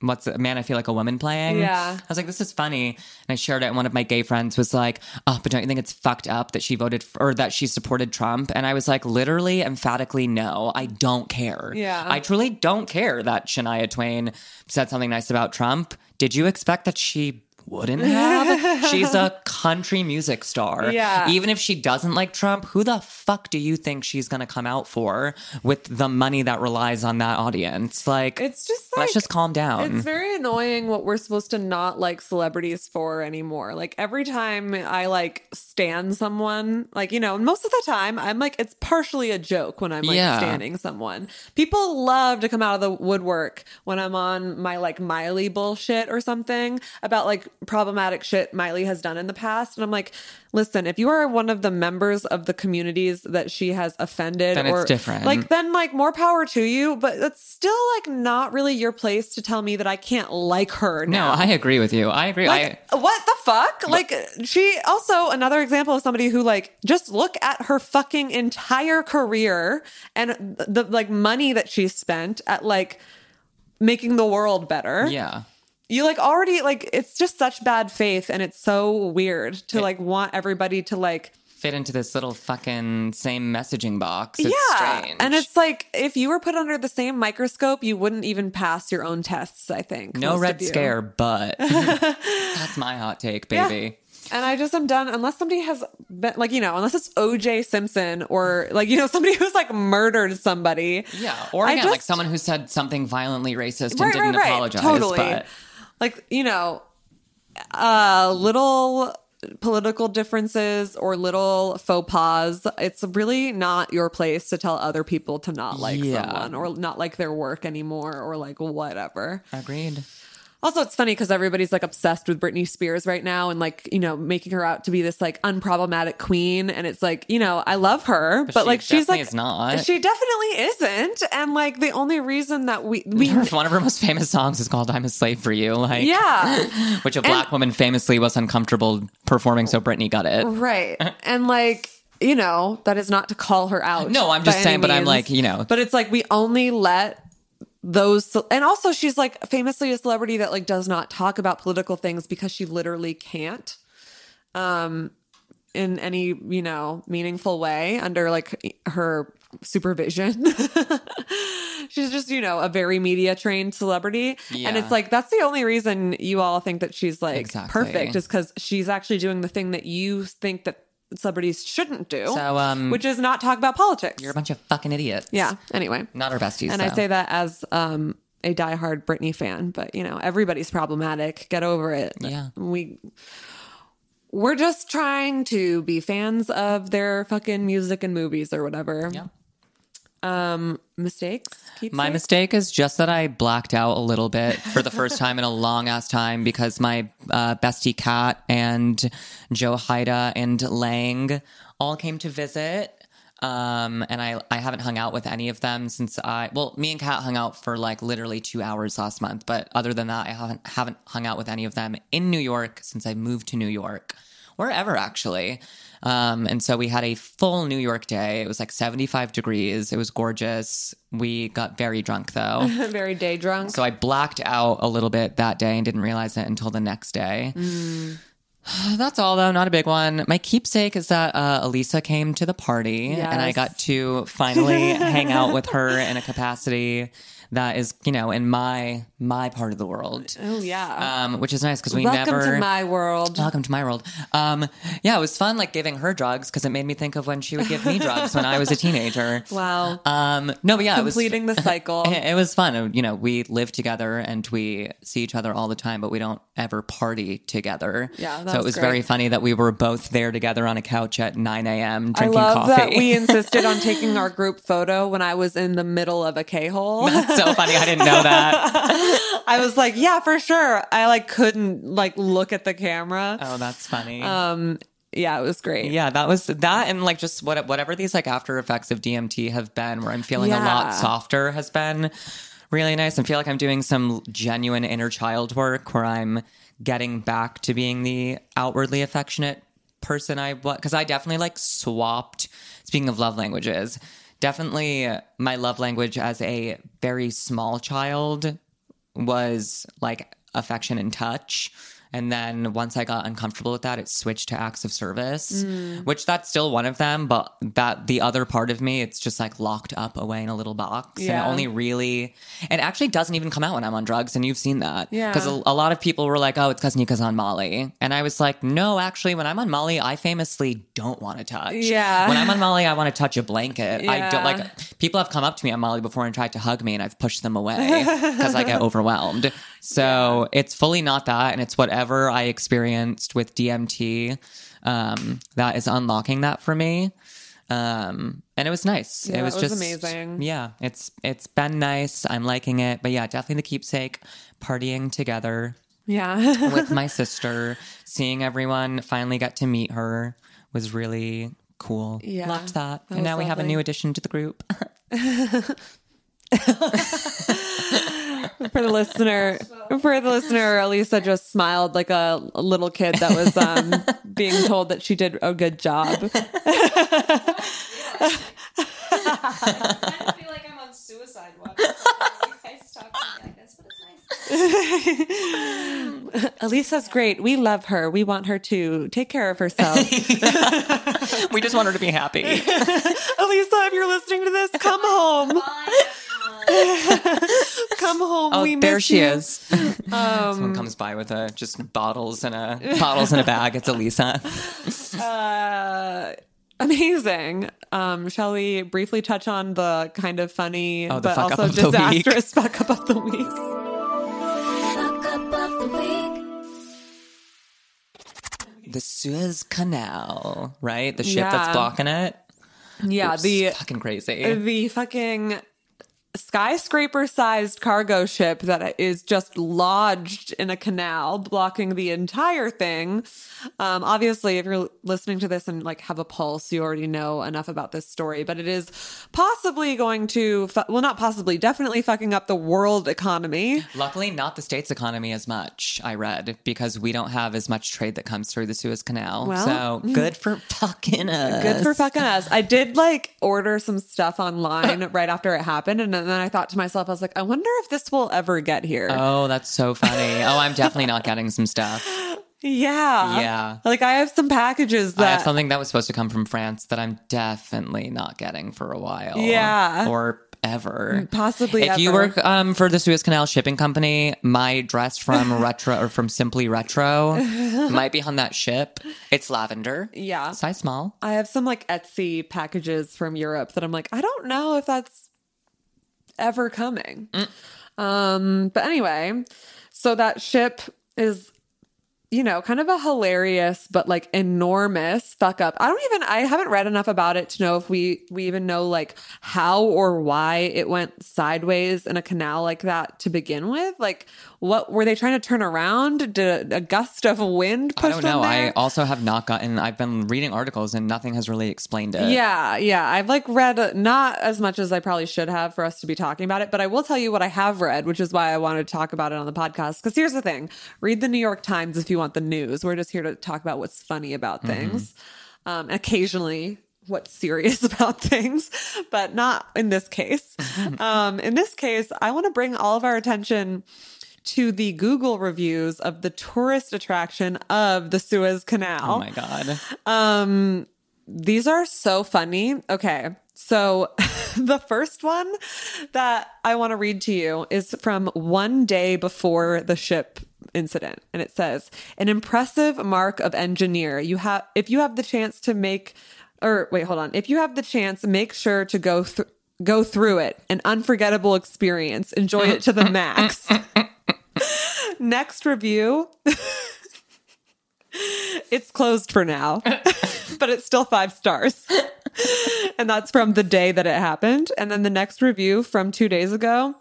what's it? man I feel like a woman playing. Yeah. I was like, this is funny. And I shared it and one of my gay friends was like, Oh, but don't you think it's fucked up that she voted for, or that she supported Trump? And I was like, literally, emphatically, no, I don't care. Yeah. I truly don't care that Shania Twain said something nice about Trump. Did you expect that she wouldn't have? She's a country music star. Yeah. Even if she doesn't like Trump, who the fuck do you think she's going to come out for with the money that relies on that audience? Like, it's just like let's just calm down. It's very annoying what we're supposed to not like celebrities for anymore. Like every time I like stand someone, like, you know, most of the time I'm like, it's partially a joke when I'm like Yeah. standing someone. People love to come out of the woodwork when I'm on my like Miley bullshit or something about like problematic shit Miley has done in the past. And I'm like, listen, if you are one of the members of the communities that she has offended Then or different. like then like more power to you, but it's still like not really your place to tell me that I can't like her no. I agree with you. I agree. like I, what the fuck? Like she also another example of somebody who like just look at her fucking entire career and the, like money that she spent at like making the world better. yeah. You like already like it's just such bad faith and it's so weird to like want everybody to like Fit into this little fucking same messaging box. It's yeah. strange. And it's like if you were put under the same microscope, you wouldn't even pass your own tests, I think. no red scare, but that's my hot take, baby. And I just am done unless somebody has been like, you know, unless it's OJ Simpson or like, you know, somebody who's like murdered somebody. Yeah. Or again, like someone who said something violently racist and Right, didn't right, right. apologize. Totally. But Like, you know, uh little political differences or little faux pas. It's really not your place to tell other people to not like Yeah. someone or not like their work anymore or like whatever. agreed. Also, it's funny because everybody's like obsessed with Britney Spears right now and like, you know, making her out to be this like unproblematic queen. And it's like, you know, I love her, but, she like she's like, is not. she definitely isn't. And like the only reason that we, we, One of her most famous songs is called "I'm a Slave for You." Like, yeah, which a black woman famously was uncomfortable performing, so Britney got it. right. And like, you know, that is not to call her out. No, I'm just saying, but I'm like, you know, but it's like we only let those and also she's like famously a celebrity that like does not talk about political things because she literally can't um in any you know meaningful way under like her supervision. She's just you know a very media trained celebrity. And it's like that's the only reason you all think that she's like Exactly. perfect is because she's actually doing the thing that you think that celebrities shouldn't do So, um, which is not talk about politics you're a bunch of fucking idiots. yeah anyway not our besties. and I say that as um, a diehard Britney fan, but you know, everybody's problematic. Get over it. Yeah. We we're just trying to be fans of their fucking music and movies or whatever. Yeah. Um mistakes? My mistake is just that I blacked out a little bit for the first time in a long ass time because my uh, bestie Kat and Joe Haida and Lang all came to visit. Um, and I, I haven't hung out with any of them since I, well, me and Kat hung out for like literally two hours last month. But other than that, I haven't, haven't hung out with any of them in New York since I moved to New York wherever actually. Um, and so we had a full New York day. It was like 75 degrees. It was gorgeous. We got very drunk though. very day drunk. so I blacked out a little bit that day and didn't realize it until the next day. That's all though, not a big one. My keepsake is that uh, Elisa came to the party and I got to finally hang out with her in a capacity that is, you know, in my my part of the world. oh yeah. Um, which is nice because we Welcome never to my world. Welcome to my world. Um, yeah, it was fun, like giving her drugs because it made me think of when she would give me drugs when I was a teenager. Wow. Um, no, but yeah, Completing it was, the cycle. It, it was fun. You know, we live together and we see each other all the time, but we don't ever party together. Yeah, so it was great. very funny that we were both there together on a couch at 9 a.m. I drinking love coffee. that we insisted on taking our group photo when I was in the middle of a K-hole. That's so funny. I didn't know that. I was like, yeah, for sure. I like couldn't like look at the camera. oh, that's funny. Um, yeah, it was great. Yeah, that was that, and like just what whatever these like after effects of DMT have been, where I'm feeling a lot softer, has been really nice. I feel like I'm doing some genuine inner child work, where I'm getting back to being the outwardly affectionate person I was, because I definitely like swapped. Speaking of love languages, definitely my love language as a very small child was like affection and touch. And then once I got uncomfortable with that, it switched to acts of service, mm. which that's still one of them. But that the other part of me, it's just like locked up away in a little box. Yeah. And only really, it actually doesn't even come out when I'm on drugs. And you've seen that. Yeah. Because a, a lot of people were like, oh, it's because Nika's on Molly. And I was like, no, actually, when I'm on Molly, I famously don't want to touch. Yeah. When I'm on Molly, I want to touch a blanket. I don't like, people have come up to me on Molly before and tried to hug me, and I've pushed them away because I get overwhelmed. So it's fully not that, and it's whatever I experienced with DMT um, that is unlocking that for me. Um, and it was nice. Yeah, it was, it was just amazing. Yeah, it's it's been nice. I'm liking it, but yeah, definitely the keepsake partying together Yeah. with my sister, seeing everyone finally get to meet her was really cool. Yeah, Loved that. that and now was we have a new addition to the group. for the listener, for the listener, Elisa just smiled like a little kid that was um, being told that she did a good job. I feel like I'm on suicide watch. Guys talking like this, but it's nice. Elisa's great. We love her. We want her to take care of herself. we just want her to be happy. Elisa, if you're listening to this, come home. Bye, everyone. Come home. Oh, we miss there she you. is. Someone comes by with a just bottles and a bottles in a bag. It's Elisa. Uh, amazing. Um, shall we briefly touch on the kind of funny Oh, but also of the week. disastrous fuck up of the week? Fuck up of the week. The Suez Canal, right? The ship Yeah. that's blocking it. Yeah, It's the fucking crazy. the fucking skyscraper sized cargo ship that is just lodged in a canal, blocking the entire thing. Um, obviously, if you're listening to this and like have a pulse, you already know enough about this story, but it is possibly going to, fu- well, not possibly, definitely fucking up the world economy. Luckily, not the state's economy as much, I read, because we don't have as much trade that comes through the Suez Canal. Well, so good for fucking us. Good for fucking us. I did like order some stuff online right after it happened. And then I thought to myself, I was like, I wonder if this will ever get here. Oh, that's so funny. Oh, I'm definitely not getting some stuff. yeah. Yeah. Like I have some packages I have something that was supposed to come from France that I'm definitely not getting for a while. Yeah. Or ever. Possibly If you ever. work um, for the Suez Canal Shipping Company, my dress from Retro or from Simply Retro might be on that ship. It's lavender. Yeah. Size small. I have some like Etsy packages from Europe that I'm like, I don't know if that's ever coming. Um, but anyway, so that ship is, you know, kind of a hilarious but like enormous fuck up. I don't even I haven't read enough about it to know if we we even know like how or why it went sideways in a canal like that to begin with. Like what were they trying to turn around? Did a, a gust of wind push I don't know. I also have not gotten, I've been reading articles and nothing has really explained it. Yeah, yeah. I've like read not as much as I probably should have for us to be talking about it, but I will tell you what I have read, which is why I wanted to talk about it on the podcast. Because here's the thing read the New York Times if you want the news. We're just here to talk about what's funny about things. Um, occasionally, what's serious about things, but not in this case. um, in this case, I want to bring all of our attention to the Google reviews of the tourist attraction of the Suez Canal. Oh my God. Um, these are so funny. Okay. So the first one that I want to read to you is from one day before the ship incident. And it says, an impressive mark of engineer. You have, if you have the chance to make, or wait, hold on. If you have the chance, make sure to go through, go through it. An unforgettable experience. Enjoy it to the max. Next review. it's closed for now, but it's still five stars. and that's from the day that it happened. And then the next review from two days ago.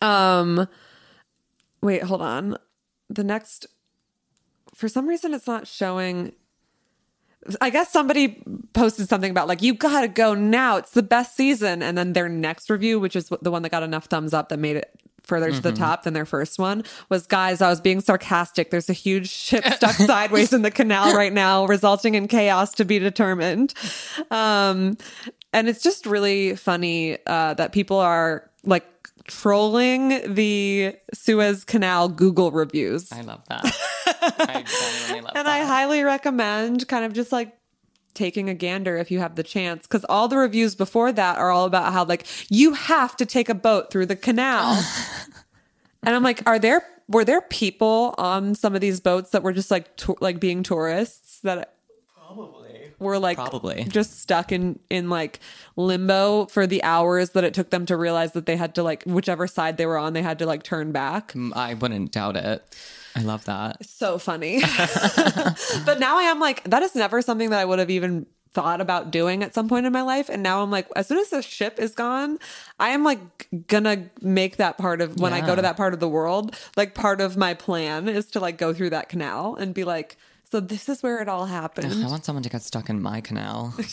Um, wait, hold on. The next, for some reason, it's not showing. I guess somebody posted something about like you gotta go now. It's the best season, and then their next review, which is the one that got enough thumbs up that made it further to the top than their first one, was guys. I was being sarcastic. There's a huge ship stuck sideways in the canal right now, resulting in chaos to be determined. Um, and it's just really funny uh, that people are like trolling the Suez Canal Google reviews. I love that. I genuinely love And that. I highly recommend kind of just like taking a gander if you have the chance because all the reviews before that are all about how like you have to take a boat through the canal. and I'm like, are there were there people on some of these boats that were just like to- like being tourists that probably were like Probably. just stuck in in like limbo for the hours that it took them to realize that they had to like whichever side they were on they had to like turn back Mm, I wouldn't doubt it. I love that. so funny. but now I am like, that is never something that I would have even thought about doing at some point in my life. And now I'm like, as soon as the ship is gone, I am like gonna make that part of when I go to that part of the world, like part of my plan is to like go through that canal and be like, so this is where it all happened. I want someone to get stuck in my canal.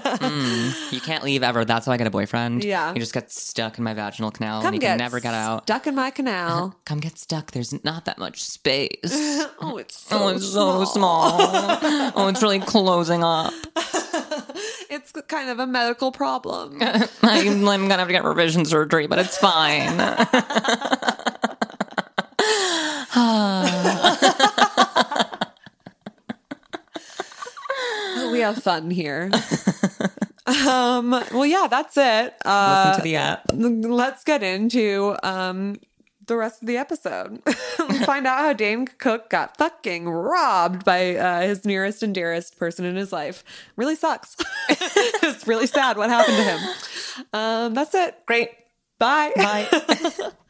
Mm, you can't leave ever. That's how I get a boyfriend. Yeah. You just get stuck in my vaginal canal Come and you get can never get out. Stuck in my canal. Come get stuck. There's not that much space. oh, it's so, oh, it's so small. oh, it's really closing up. It's kind of a medical problem. I'm, I'm gonna have to get revision surgery, but it's fine. we have fun here. um. Well, yeah, that's it. Uh, Listen to the app. let's get into um the rest of the episode. Find out how Dane Cook got fucking robbed by uh, his nearest and dearest person in his life. Really sucks. it's really sad what happened to him. Um, that's it. Great. Bye. Bye.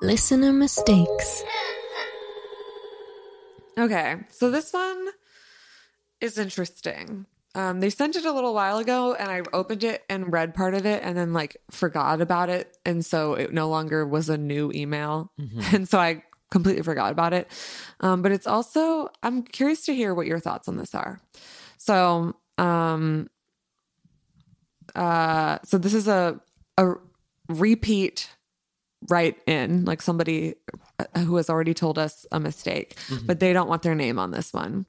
Listener mistakes. Okay, so this one is interesting. Um, they sent it a little while ago, and I opened it and read part of it, and then like forgot about it, and so it no longer was a new email, and so I completely forgot about it. Um, but it's also I'm curious to hear what your thoughts on this are. So, um, uh, so this is a a repeat write in, like somebody uh, who has already told us a mistake, but they don't want their name on this one.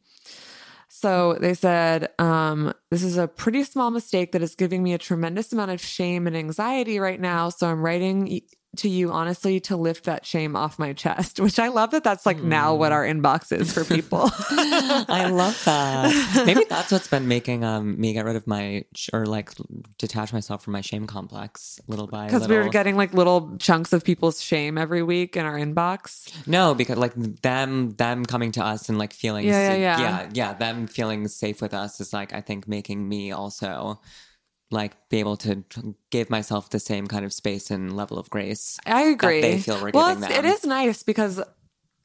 So they said, um, This is a pretty small mistake that is giving me a tremendous amount of shame and anxiety right now. So I'm writing to you honestly to lift that shame off my chest, which I love that that's like now what our inbox is for people. I love that. Maybe that's what's been making um me get rid of my or like detach myself from my shame complex little by Because we were getting like little chunks of people's shame every week in our inbox. No, because like them them coming to us and like feeling Yeah, yeah, yeah. yeah yeah them feeling safe with us is like I think making me also like be able to give myself the same kind of space and level of grace. I agree. they feel we're well, giving them. is nice because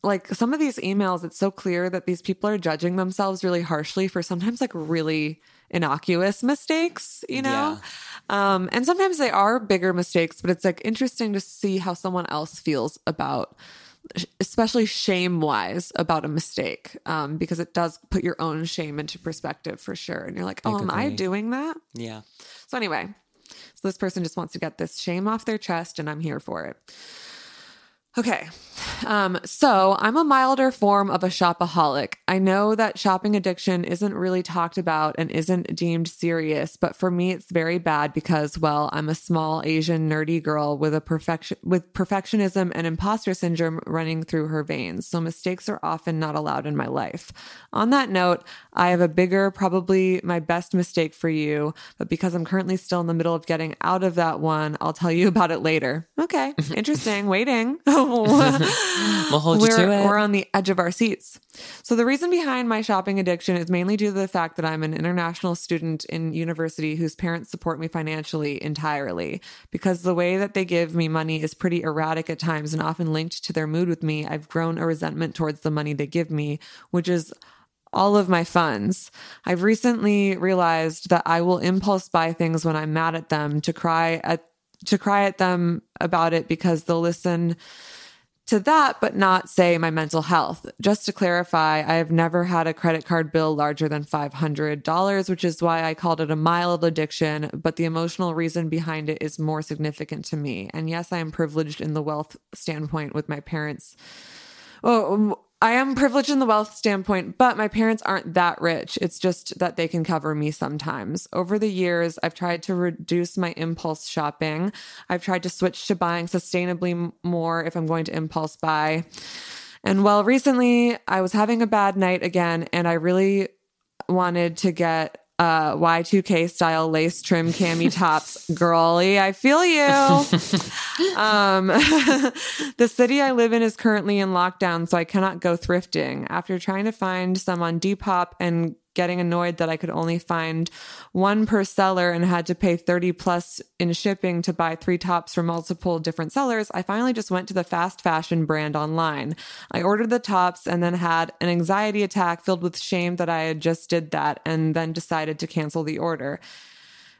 like some of these emails, it's so clear that these people are judging themselves really harshly for sometimes like really innocuous mistakes, you know? Um, and sometimes they are bigger mistakes, but it's like interesting to see how someone else feels about especially shame wise about a mistake um, because it does put your own shame into perspective for sure and you're like oh am i doing that Yeah. so anyway, so this person just wants to get this shame off their chest, and I'm here for it. Okay. Um, so I'm a milder form of a shopaholic. I know that shopping addiction isn't really talked about and isn't deemed serious, but for me it's very bad because, well, I'm a small Asian nerdy girl with a perfection with perfectionism and imposter syndrome running through her veins. So mistakes are often not allowed in my life. On that note, I have a bigger, probably my best mistake for you, but because I'm currently still in the middle of getting out of that one, I'll tell you about it later. Okay. Interesting. Waiting. We'll hold you we're, to it. we're on the edge of our seats. So, the reason behind my shopping addiction is mainly due to the fact that I'm an international student in university whose parents support me financially entirely. Because the way that they give me money is pretty erratic at times and often linked to their mood with me, I've grown a resentment towards the money they give me, which is all of my funds. I've recently realized that I will impulse buy things when I'm mad at them to cry at to cry at them about it because they'll listen to that, but not say my mental health. Just to clarify, I have never had a credit card bill larger than $500, which is why I called it a mild addiction, but the emotional reason behind it is more significant to me. And yes, I am privileged in the wealth standpoint with my parents. Oh, um, I am privileged in the wealth standpoint, but my parents aren't that rich. It's just that they can cover me sometimes. Over the years, I've tried to reduce my impulse shopping. I've tried to switch to buying sustainably more if I'm going to impulse buy. And well, recently I was having a bad night again, and I really wanted to get uh, Y2K style lace trim cami tops. Girly, I feel you. um, the city I live in is currently in lockdown, so I cannot go thrifting. After trying to find some on Depop and getting annoyed that I could only find one per seller and had to pay 30 plus in shipping to buy three tops from multiple different sellers, I finally just went to the fast fashion brand online. I ordered the tops and then had an anxiety attack filled with shame that I had just did that and then decided to cancel the order.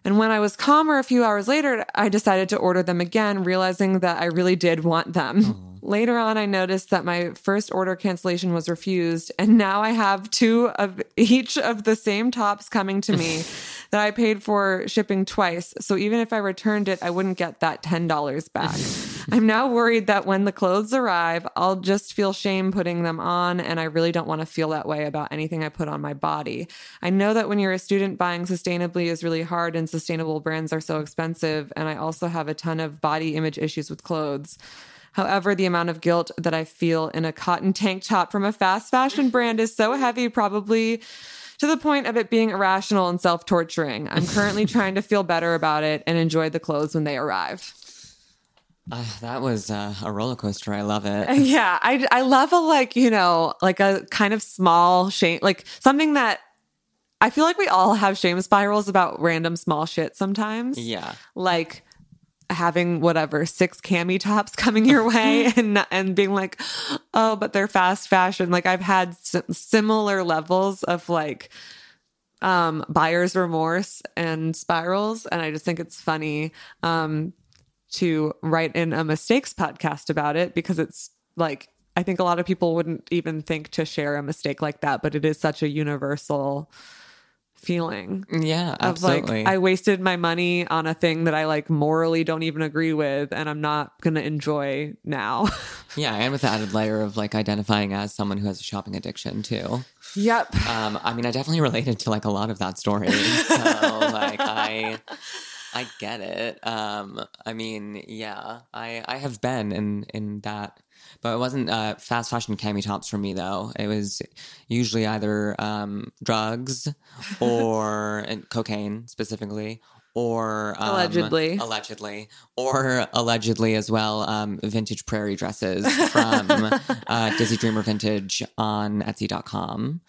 And when I was calmer a few hours later, I decided to order them again, realizing that I really did want them. Later on, I noticed that my first order cancellation was refused, and now I have two of each of the same tops coming to me that I paid for shipping twice. So even if I returned it, I wouldn't get that $10 back. I'm now worried that when the clothes arrive, I'll just feel shame putting them on, and I really don't want to feel that way about anything I put on my body. I know that when you're a student, buying sustainably is really hard, and sustainable brands are so expensive, and I also have a ton of body image issues with clothes. However, the amount of guilt that I feel in a cotton tank top from a fast fashion brand is so heavy, probably to the point of it being irrational and self torturing. I'm currently trying to feel better about it and enjoy the clothes when they arrive. Uh, that was uh, a roller coaster. I love it. Yeah, I I love a like you know like a kind of small shame like something that I feel like we all have shame spirals about random small shit sometimes. Yeah. like having whatever six cami tops coming your way and and being like, oh, but they're fast fashion. Like I've had s- similar levels of like um buyer's remorse and spirals and i just think it's funny um to write in a mistakes podcast about it because it's like I think a lot of people wouldn't even think to share a mistake like that, but it is such a universal feeling Yeah, of absolutely. like I wasted my money on a thing that I like morally don't even agree with and I'm not going to enjoy now. yeah, and with the added layer of like identifying as someone who has a shopping addiction too. yep. Um, I mean, I definitely related to like a lot of that story. So like I I get it. Um, I mean, yeah, I I have been in in that, but it wasn't uh, fast fashion cami tops for me though. It was usually either um, drugs or and cocaine specifically. Or um, Allegedly. allegedly, or allegedly as well, um, vintage prairie dresses from uh, Dizzy Dreamer Vintage on Etsy.com.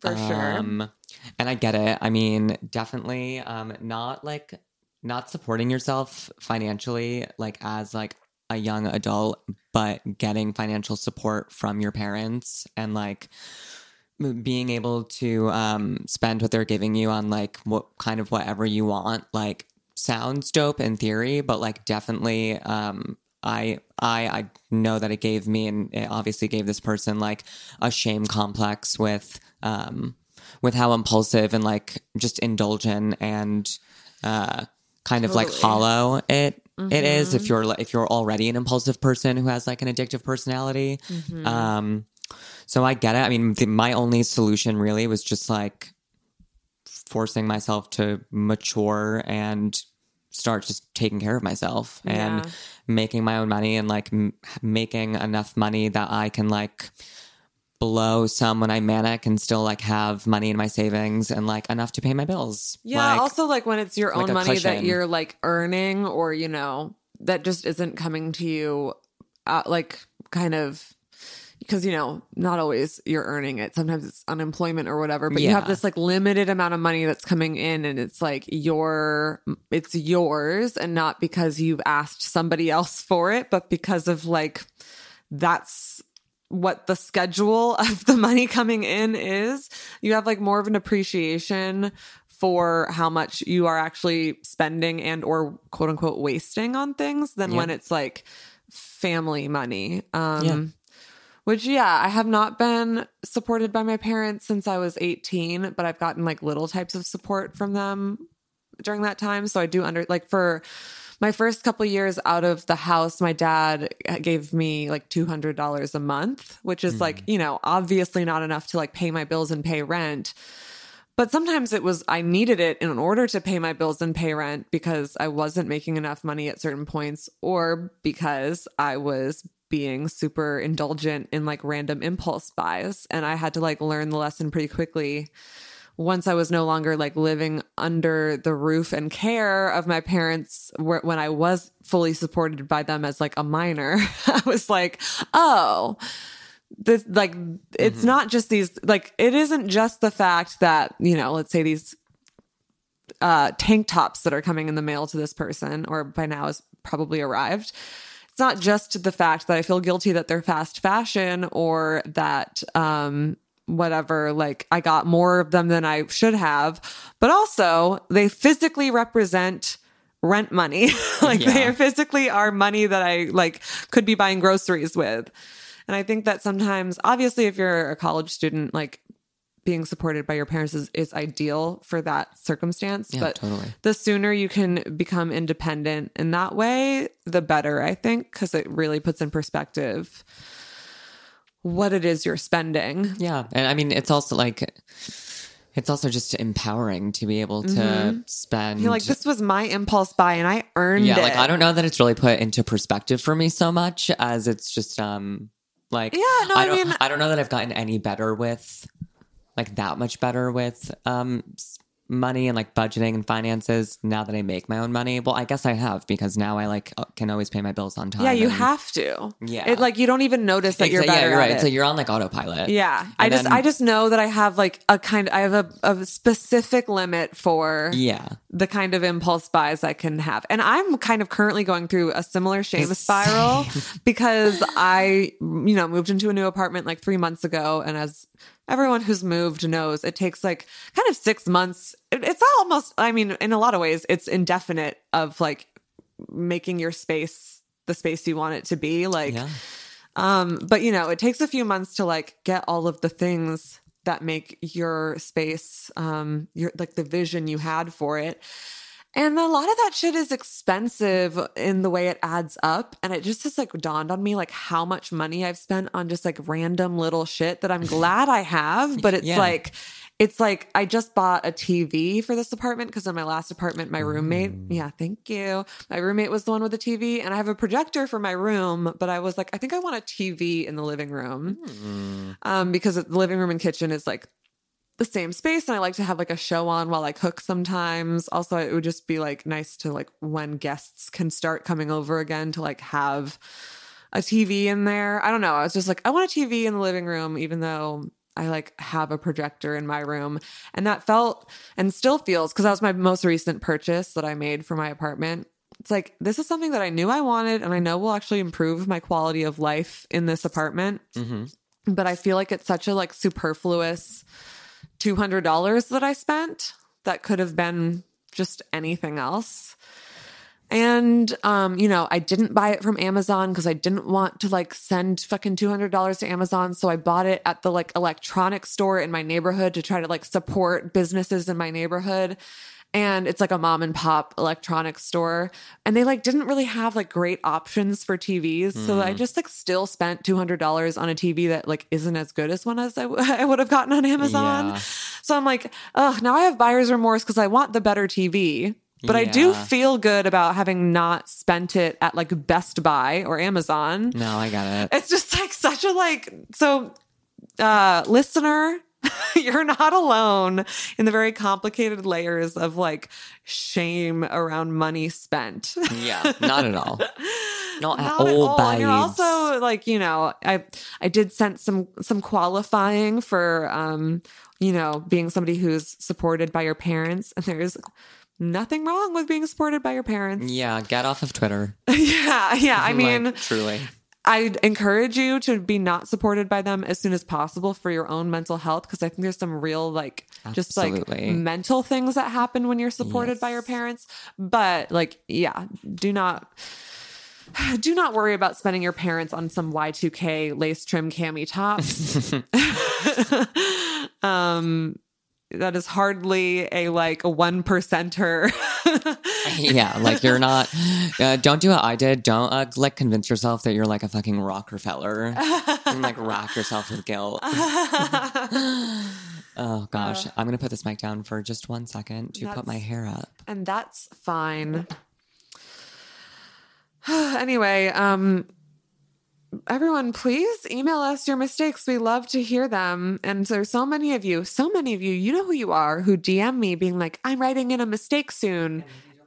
For sure. Um, and I get it. I mean, definitely um, not like not supporting yourself financially, like as like a young adult, but getting financial support from your parents and like being able to um, spend what they're giving you on like what kind of whatever you want, like sounds dope in theory, but like definitely um, I I I know that it gave me and it obviously gave this person like a shame complex with um with how impulsive and like just indulgent and uh kind of like hollow it it is if you're if you're already an impulsive person who has like an addictive personality. Um so I get it. I mean, the, my only solution really was just like forcing myself to mature and start just taking care of myself and Yeah. making my own money and like m- making enough money that I can like blow some when I'm manic and still like have money in my savings and like enough to pay my bills. Yeah. Like, also, like when it's your own money that you're like earning, or you know, that just isn't coming to you, uh, like kind of. Because you know, not always you're earning it. Sometimes it's unemployment or whatever. But you have this like limited amount of money that's coming in, and it's like your, it's yours, and not because you've asked somebody else for it, but because of like that's what the schedule of the money coming in is, you have like more of an appreciation for how much you are actually spending and or quote unquote wasting on things than Yeah. when it's like family money. Um Yeah. which yeah, I have not been supported by my parents since I was 18, but I've gotten like little types of support from them during that time. So I do under like for my first couple years out of the house, my dad gave me like two hundred dollars a month, which is like mm. you know obviously not enough to like pay my bills and pay rent. But sometimes it was I needed it in order to pay my bills and pay rent because I wasn't making enough money at certain points, or because I was being super indulgent in like random impulse buys, and I had to like learn the lesson pretty quickly once I was no longer like living under the roof and care of my parents wh- when I was fully supported by them as like a minor, I was like, oh, this like it's not just these like it isn't just the fact that, you know, let's say these uh tank tops that are coming in the mail to this person or by now has probably arrived. It's not just the fact that I feel guilty that they're fast fashion or that um whatever like I got more of them than I should have, but also they physically represent rent money. like they are physically are money that I like could be buying groceries with. And I think that sometimes obviously if you're a college student like being supported by your parents is, is ideal for that circumstance. Yeah, but totally. the sooner you can become independent in that way, the better, I think, because it really puts in perspective what it is you're spending. Yeah. And I mean, it's also like, it's also just empowering to be able to spend. You're like, this was my impulse buy and I earned yeah, it. Yeah. Like I don't know that it's really put into perspective for me so much as it's just um like Yeah, no, I don't mean- I don't know that I've gotten any better with like that much better with um money and like budgeting and finances now that I make my own money. Well, I guess I have because now I like uh, can always pay my bills on time. Yeah, you and- have to. Yeah. It like you don't even notice that you're better yeah, you're right. it. So you're on like autopilot. Yeah. I just then- I just know that I have like a kind I have a, a specific limit for Yeah. the kind of impulse buys I can have. And I'm kind of currently going through a similar shame spiral because I, you know, moved into a new apartment like three months ago. And as everyone who's moved knows, it takes like kind of six months. It's almost, I mean, in a lot of ways, it's indefinite of like making your space the space you want it to be. Like, Yeah. um, but you know, it takes a few months to like get all of the things that make your space, um, your like the vision you had for it. And a lot of that shit is expensive in the way it adds up. And it just has like dawned on me like how much money I've spent on just like random little shit that I'm glad I have. But it's Yeah. like, it's like I just bought a TV for this apartment because in my last apartment, my roommate, yeah, thank you. My roommate was the one with the TV, and I have a projector for my room. But I was like, I think I want a TV in the living room um, because the living room and kitchen is like the same space and I like to have like a show on while I cook sometimes. Also, it would just be like nice to like when guests can start coming over again to like have a TV in there. I don't know. I was just like, I want a TV in the living room, even though I like have a projector in my room. And that felt and still feels because that was my most recent purchase that I made for my apartment. It's like, this is something that I knew I wanted and I know will actually improve my quality of life in this apartment. Mm-hmm. But I feel like it's such a like superfluous $200 that I spent that could have been just anything else. And um, you know, I didn't buy it from Amazon because I didn't want to like send fucking two hundred dollars to Amazon. So I bought it at the like electronic store in my neighborhood to try to like support businesses in my neighborhood. And it's like a mom and pop electronics store. And they like didn't really have like great options for TVs. So I just like still spent $200 on a TV that like isn't as good as one as I, w- I would have gotten on Amazon. Yeah. So I'm like, oh, now I have buyer's remorse because I want the better TV. But I do feel good about having not spent it at like Best Buy or Amazon. No, I got it. It's just like such a like so uh listener you're not alone in the very complicated layers of like shame around money spent. Yeah, not at all. Not at Not all, at all. And you're also like, you know, I I did send some some qualifying for um, you know, being somebody who's supported by your parents. And there's nothing wrong with being supported by your parents. Yeah, get off of Twitter. yeah, yeah. I Like, mean, truly. I'd encourage you to be not supported by them as soon as possible for your own mental health because I think there's some real like just like mental things that happen when you're supported by your parents. But like, yeah, do not do not worry about spending your parents on some Y2K lace trim cami tops. um that is hardly a like a one percenter. yeah, like you're not. Uh, don't do what I did. Don't uh, like convince yourself that you're like a fucking Rockefeller and like rack yourself with guilt. oh gosh, I'm gonna put this mic down for just one second to put my hair up. and that's fine. anyway, um everyone please email us your mistakes. We love to hear them. And there's so many of you, so many of you, you know who you are, who DM me being like, "I'm writing in a mistake soon."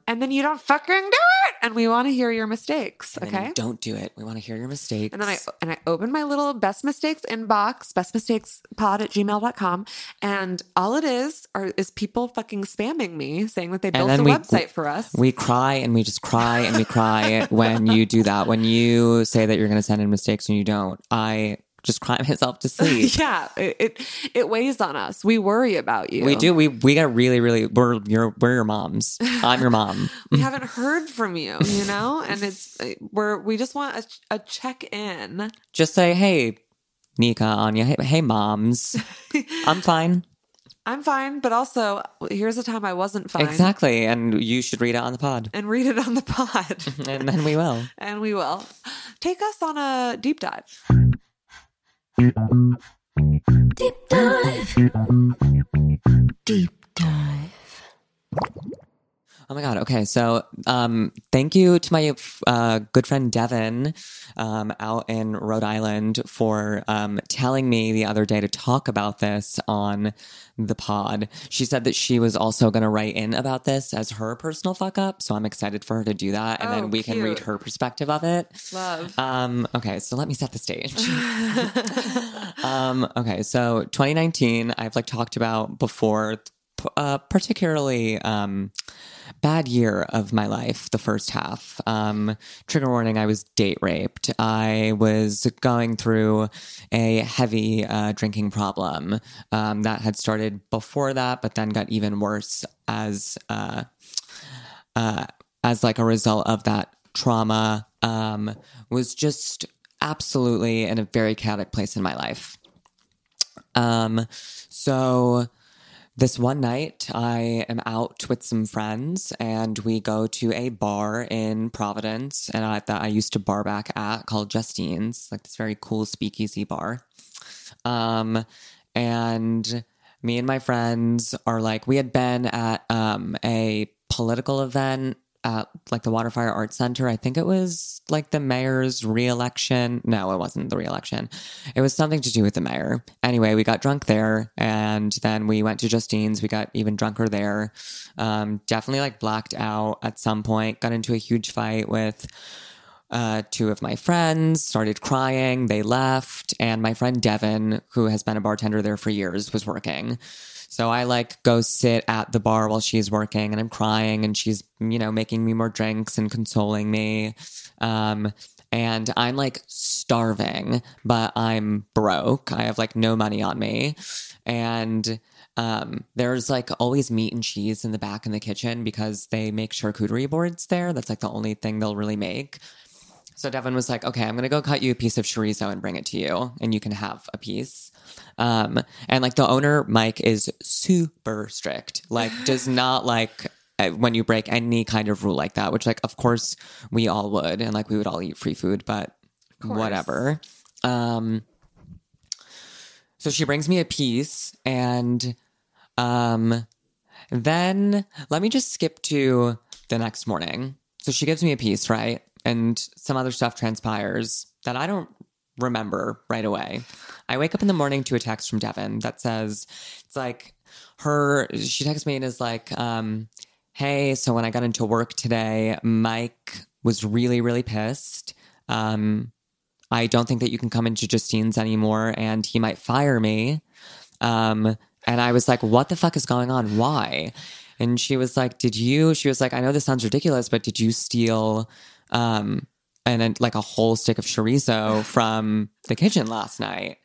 And then you don't fucking do it. And we want to hear your mistakes, And okay? don't do it. We want to hear your mistakes. And then I and I open my little best mistakes inbox, bestmistakespod at gmail.com. And all it is are is people fucking spamming me saying that they built a we- website for us. We cry and we just cry and we cry when you do that. When you say that you're going to send in mistakes and you don't, I just crying myself to sleep. yeah, it, it it weighs on us. We worry about you. We do. We we got really, really. We're your we're your moms. I'm your mom. We haven't heard from you, you know, and it's uh, we're we just want a, a check in. Just say, hey, Nika, Anya. Hey, hey moms. I'm fine. I'm fine, but also here's a time I wasn't fine. Exactly. And you should read it on the pod. And read it on the pod. And then we will. and we will. Take us on a deep dive. Deep dive. Deep dive. Oh my God. Okay. So, um, thank you to my uh, good friend Devin um, out in Rhode Island for um, telling me the other day to talk about this on the pod. She said that she was also going to write in about this as her personal fuck up. So I'm excited for her to do that. And Oh, then we can read her perspective of it. Love. Um, okay, so let me set the stage. um, okay, so 2019, I've like talked about before, uh, particularly um, bad year of my life, the first half. Um, trigger warning: I was date raped. I was going through a heavy uh, drinking problem um, that had started before that, but then got even worse as. Uh, uh, as like a result of that trauma um, was just absolutely in a very chaotic place in my life. Um, so this one night, I am out with some friends, and we go to a bar in Providence, and I, that I used to bar back at called Justine's, like this very cool speakeasy bar. Um, and me and my friends are like, we had been at um, a political event at like the Waterfire Arts Center. I think it was like the mayor's reelection. No, it wasn't the reelection. It was something to do with the mayor. Anyway, we got drunk there and then we went to Justine's. We got even drunker there. Um, definitely like blacked out at some point, got into a huge fight with uh, two of my friends started crying. They left, and my friend Devin, who has been a bartender there for years, was working. So I like go sit at the bar while she's working, and I'm crying, and she's you know making me more drinks and consoling me. Um, and I'm like starving, but I'm broke. I have like no money on me, and um, there's like always meat and cheese in the back in the kitchen because they make charcuterie boards there. That's like the only thing they'll really make. So Devin was like, okay, I'm going to go cut you a piece of chorizo and bring it to you, and you can have a piece. Um, and like the owner, Mike, is super strict, like, does not like uh, when you break any kind of rule like that, which, like, of course, we all would, and like, we would all eat free food, but whatever. Um, so she brings me a piece, and um, then let me just skip to the next morning. So she gives me a piece, right? And some other stuff transpires that I don't remember right away. I wake up in the morning to a text from Devin that says, it's like her, she texts me and is like, um, hey, so when I got into work today, Mike was really, really pissed. Um, I don't think that you can come into Justine's anymore and he might fire me. Um, and I was like, what the fuck is going on? Why? And she was like, did you, she was like, I know this sounds ridiculous, but did you steal, um, and then like a whole stick of chorizo from the kitchen last night?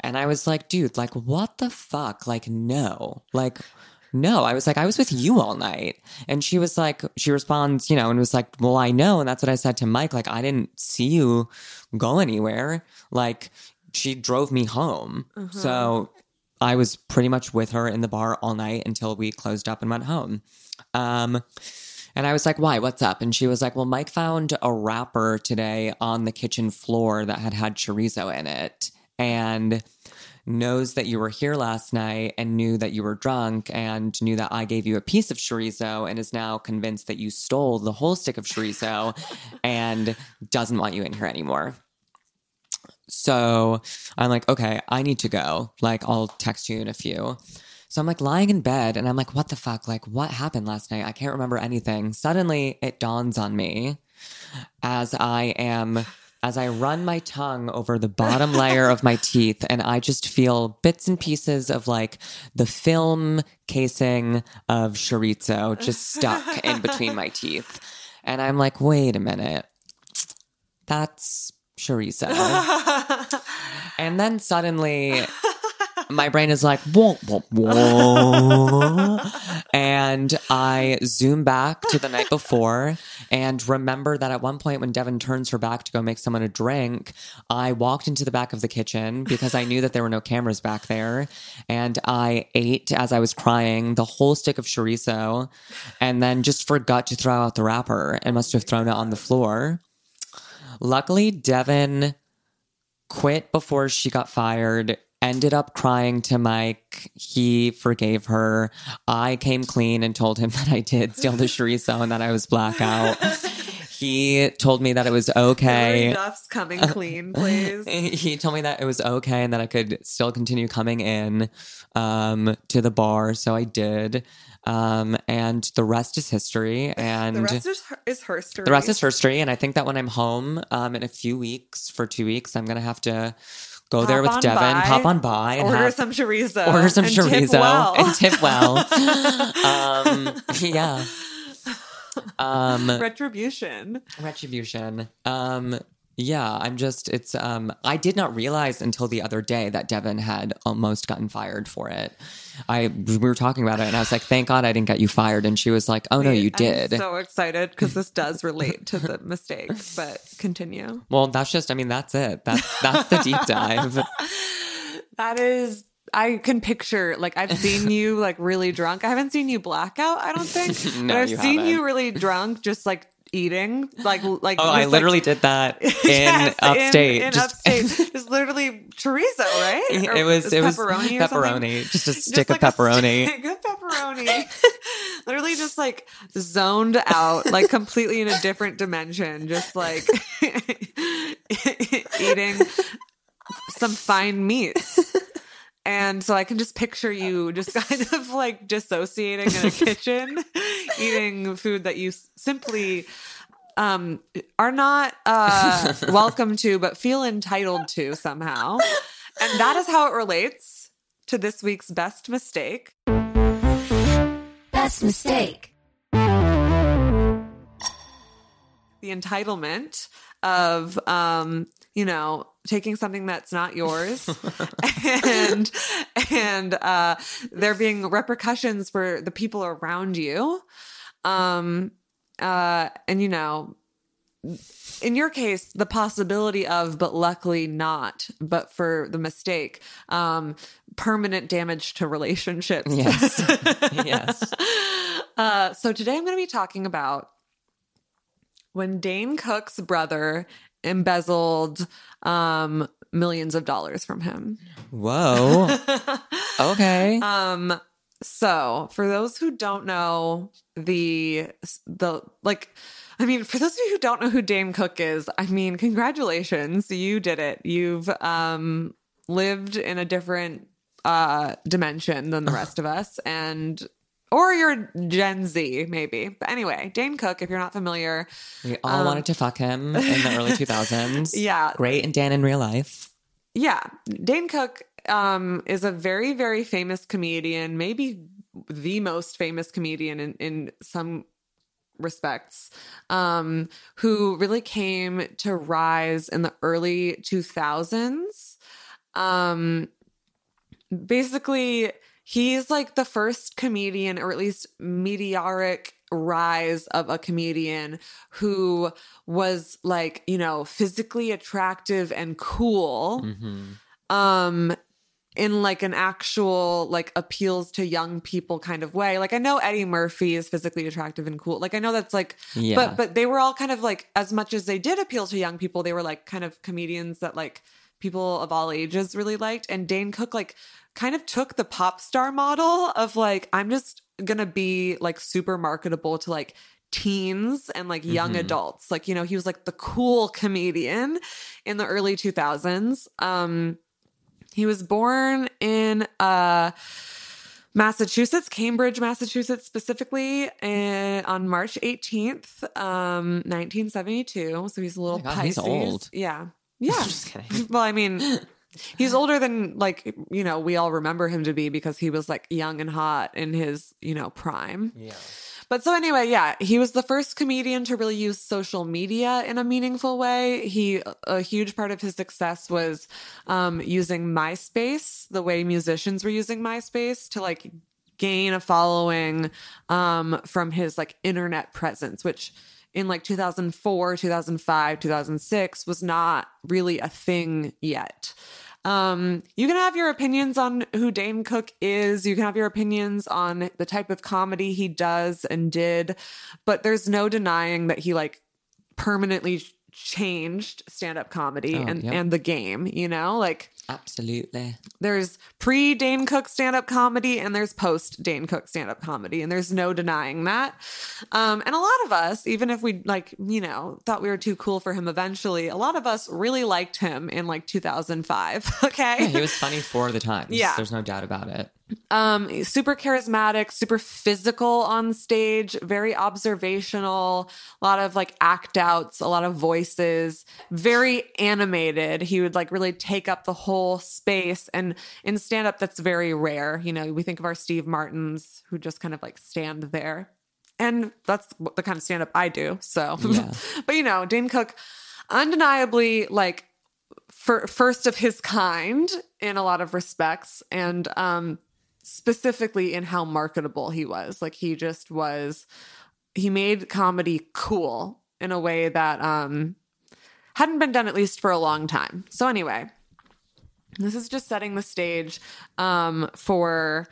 And I was like, dude, like, what the fuck? Like, no, like, no. I was like, I was with you all night. And she was like, she responds, you know, and was like, well, I know. And that's what I said to Mike. Like, I didn't see you go anywhere. Like, she drove me home. So I was pretty much with her in the bar all night until we closed up and went home. Um, and I was like, why? What's up? And she was like, well, Mike found a wrapper today on the kitchen floor that had had chorizo in it and knows that you were here last night and knew that you were drunk and knew that I gave you a piece of chorizo and is now convinced that you stole the whole stick of chorizo and doesn't want you in here anymore. So I'm like, okay, I need to go. Like, I'll text you in a few. So I'm like lying in bed and I'm like, what the fuck? Like, what happened last night? I can't remember anything. Suddenly it dawns on me as I am, as I run my tongue over the bottom layer of my teeth and I just feel bits and pieces of like the film casing of chorizo just stuck in between my teeth. And I'm like, wait a minute. That's chorizo. and then suddenly my brain is like, whoa, whoa, whoa. and I zoom back to the night before and remember that at one point when Devin turns her back to go make someone a drink, I walked into the back of the kitchen because I knew that there were no cameras back there. And I ate as I was crying the whole stick of chorizo and then just forgot to throw out the wrapper and must have thrown it on the floor. Luckily, Devin quit before she got fired ended up crying to mike he forgave her i came clean and told him that i did steal the chorizo and that i was blackout he told me that it was okay Duff's coming clean, please. he told me that it was okay and that I could still continue coming in um, to the bar. So I did. Um, and the rest is history. And the rest is her, is her story. the rest is history. And I think that when I'm home um, in a few weeks, for two weeks, I'm going to have to go there with Devin, by, pop on by, and order have, some chorizo, order some and tip chorizo well. and tip well. um, yeah. Um, Retribution. retribution. Um, yeah, I'm just it's um I did not realize until the other day that Devin had almost gotten fired for it. I we were talking about it and I was like, thank God I didn't get you fired. And she was like, Oh no, you did. I'm so excited because this does relate to the mistake. But continue. well, that's just I mean, that's it. That's that's the deep dive. That is. I can picture like I've seen you like really drunk. I haven't seen you blackout. I don't think. No, but I've you seen haven't. you really drunk, just like eating, like like. Oh, I just, literally like, did that in Yes, upstate. In, in just, upstate, just literally chorizo, right? Or it was it was pepperoni. pepperoni, just a Just stick like of pepperoni. stick of pepperoni. Literally just like zoned out, like completely in a different dimension, just like eating some fine meats. And so I can just picture you just kind of like dissociating in a kitchen, eating food that you simply um, are not uh, welcome to, but feel entitled to somehow. And that is how it relates to this week's best mistake. Best mistake. the entitlement of um you know taking something that's not yours and and uh there being repercussions for the people around you um uh and you know in your case the possibility of but luckily not but for the mistake um permanent damage to relationships Yes. yes. uh, so today I'm going to be talking about when Dane Cook's brother embezzled um, millions of dollars from him. Whoa. Okay. Um, so for those who don't know the the like I mean, for those of you who don't know who Dane Cook is, I mean, congratulations. You did it. You've um lived in a different uh dimension than the rest of us and or you're Gen Z, maybe. But anyway, Dane Cook, if you're not familiar, We all wanted to fuck him in the early 2000s. Um, Yeah. Great and Dan in real life. Yeah, Dane Cook um, is a very, very famous comedian, maybe the most famous comedian in, in some respects, um, who really came to rise in the early 2000s. Um, basically, he's like the first comedian, or at least meteoric rise of a comedian who was like, you know, physically attractive and cool. Um, in like an actual like appeals to young people kind of way. Like I know Eddie Murphy is physically attractive and cool. Like I know that's like Yeah. but but they were all kind of like as much as they did appeal to young people, they were like kind of comedians that like people of all ages really liked and Dane Cook like kind of took the pop star model of like I'm just to be like super marketable to like teens and like young adults. Like you know, he was like the cool comedian in the early 2000s. Um he was born in uh, Massachusetts, Cambridge, Massachusetts, specifically, and on March 18th, um, 1972. So he's a little Oh God, he's Pisces. old. Yeah. Yeah. Just kidding. well, I mean, He's older than like you know we all remember him to be because he was like young and hot in his you know prime. Yeah. But so anyway, yeah, he was the first comedian to really use social media in a meaningful way. He a huge part of his success was um, using MySpace, the way musicians were using MySpace to like gain a following um, from his like internet presence, which in like 2004, 2005, 2006 was not really a thing yet. Um, you can have your opinions on who Dane Cook is. You can have your opinions on the type of comedy he does and did, but there's no denying that he like permanently changed stand-up comedy Oh, and yep. and the game, you know? Like Absolutely. there's pre Dane Cook stand up comedy and there's post Dane Cook stand up comedy, and there's no denying that. Um, and a lot of us, even if we like, you know, thought we were too cool for him eventually, a lot of us really liked him in like 2005. Okay. Yeah, he was funny for the times. Yeah. There's no doubt about it. Um super charismatic super physical on stage very observational a lot of like act outs a lot of voices very animated. He would like really take up the whole space and in stand up that's very rare. You know we think of our steve martins who just kind of like stand there. And that's the kind of stand up i do so. Yeah. but you know dane cook undeniably like for first of his kind in a lot of respects. And um specifically in how marketable he was. Like he just was he made comedy cool in a way that um hadn't been done at least for a long time. So anyway this is just setting the stage um for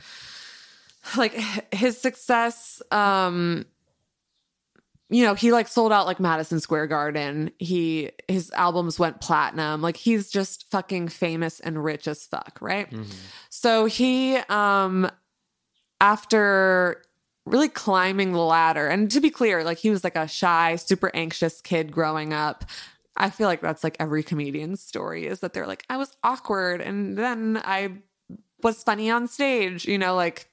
like his success um you know, he like sold out like Madison Square Garden. He his albums went platinum. Like he's just fucking famous and rich as fuck, right? So he um after really climbing the ladder and to be clear, like he was like a shy, super anxious kid growing up. I feel like that's like every comedian's story is that they're like I was awkward and then I was funny on stage, you know, like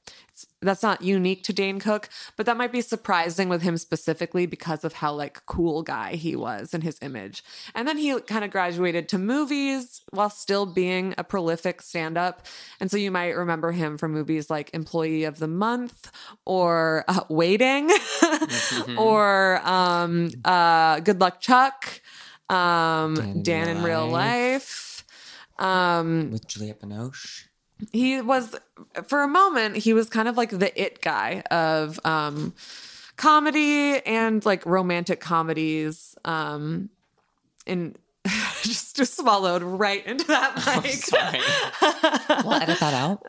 that's not unique to Dane Cook, but that might be surprising with him specifically because of how like cool guy he was and his image. And then he kind of graduated to movies while still being a prolific stand-up. And so you might remember him from movies like Employee of the Month or uh, Waiting or um uh Good Luck Chuck, um Dan Dan, in Real Life. Life. Um With Juliette Binoche. He was for a moment he was kind of like the it guy of um comedy and like romantic comedies um and just just swallowed right into that mic Sorry. we'll edit that out.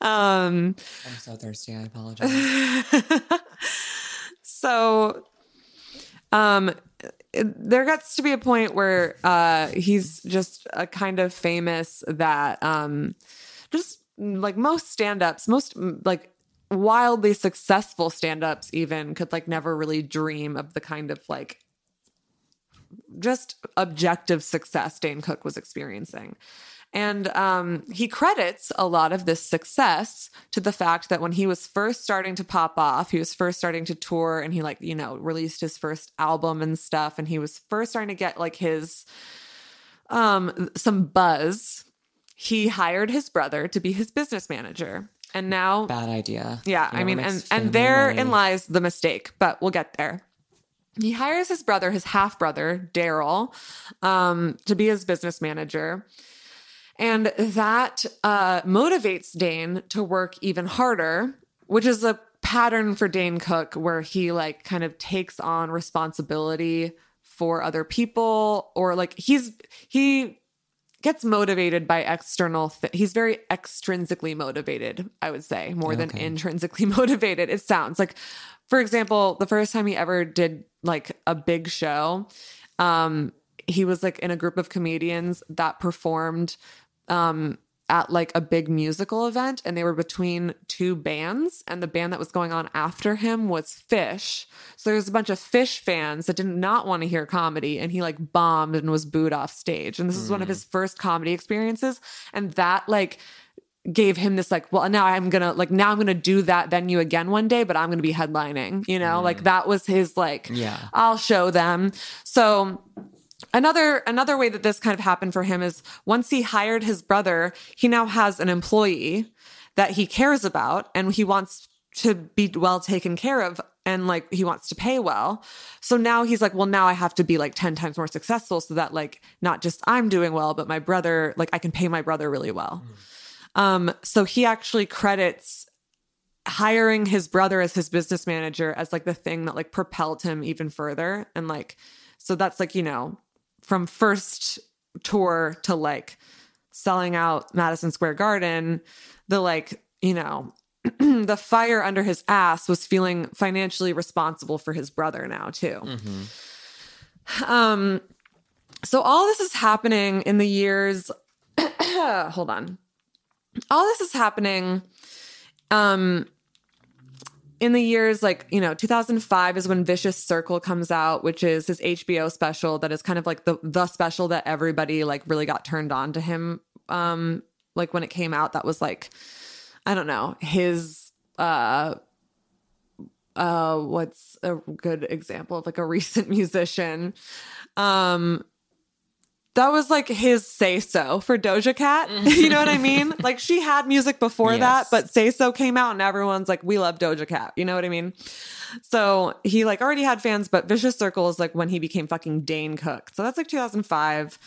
um I'm so thirsty. I apologize. so um it- there gets to be a point where uh he's just a kind of famous that um just like most stand-ups most mm, like wildly successful stand-ups even could like never really dream of the kind of like just objective success Dane Cook was experiencing. And um, he credits a lot of this success to the fact that when he was first starting to pop off, he was first starting to tour and he, like, you know, released his first album and stuff. And he was first starting to get like his, um, some buzz. He hired his brother to be his business manager. And now Bad idea. yeah, You I mean, and and therein lies the mistake, but we'll get there. He hires his brother, his half brother, Daryl, um, to be his business manager. And that uh, motivates Dane to work even harder, which is a pattern for Dane Cook where he like kind of takes on responsibility for other people or like he's he gets motivated by external th- he's very extrinsically motivated i would say more than intrinsically motivated it sounds. Like for example the first time he ever did like a big show um he was like in a group of comedians that performed um at like a big musical event and they were between two bands and the band that was going on after him was Phish. So there was a bunch of Phish fans that did not want to hear comedy and he like bombed and was booed off stage. And this is one of his first comedy experiences and that like gave him this like well now i'm gonna like now i'm gonna do that venue again one day but i'm gonna be headlining you know like that was his like Yeah. i'll show them so another another way that this kind of happened for him is once he hired his brother, he now has an employee that he cares about and he wants to be well taken care of and like he wants to pay well. So now he's like, well, now I have to be like 10 times more successful so that like not just I'm doing well, but my brother, like I can pay my brother really well. Um, so he actually credits hiring his brother as his business manager as like the thing that like propelled him even further. And like, so that's like, you know, from first tour to like selling out Madison Square Garden, the like, you know, the fire under his ass was feeling financially responsible for his brother now too. Um so all this is happening in the years hold on. All this is happening um in the years like you know 2005 is when vicious circle comes out which is his hbo special that is kind of like the the special that everybody like really got turned on to him um like when it came out. That was like i don't know his uh uh what's a good example of like a recent musician? Um that was like his say so for Doja Cat. you know what I mean? Like she had music before that, but say so came out and everyone's like, we love Doja Cat. You know what I mean? So he like already had fans, but Vicious Circle is like when he became fucking Dane Cook. So that's like 2005.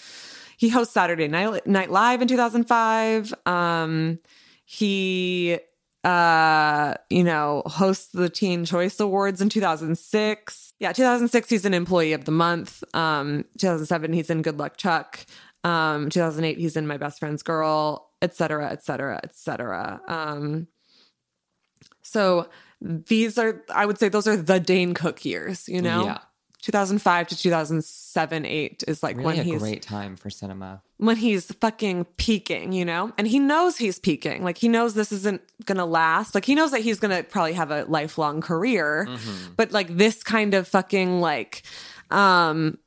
He hosts Saturday Night, Night Live in 2005. Um, he uh you know hosts the teen choice awards in 2006 yeah 2006 he's an employee of the month um 2007 he's in good luck chuck um 2008 he's in my best friend's girl etc etc etc um so these are i would say those are the dane cook years you know Yeah. 2005 to 2007 8 is like Really when a he's great time for cinema. When he's fucking peaking, you know? And he knows he's peaking. Like he knows this isn't gonna last. Like he knows that he's gonna probably have a lifelong career. But like this kind of fucking like um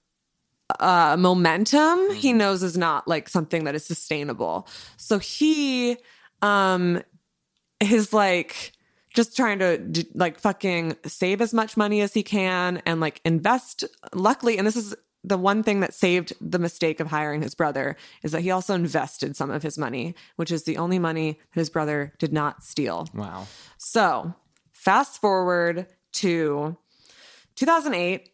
uh momentum, he knows is not like something that is sustainable. So he um is like just trying to like fucking save as much money as he can and like invest luckily and this is the one thing that saved the mistake of hiring his brother is that he also invested some of his money which is the only money that his brother did not steal Wow. so fast forward to 2008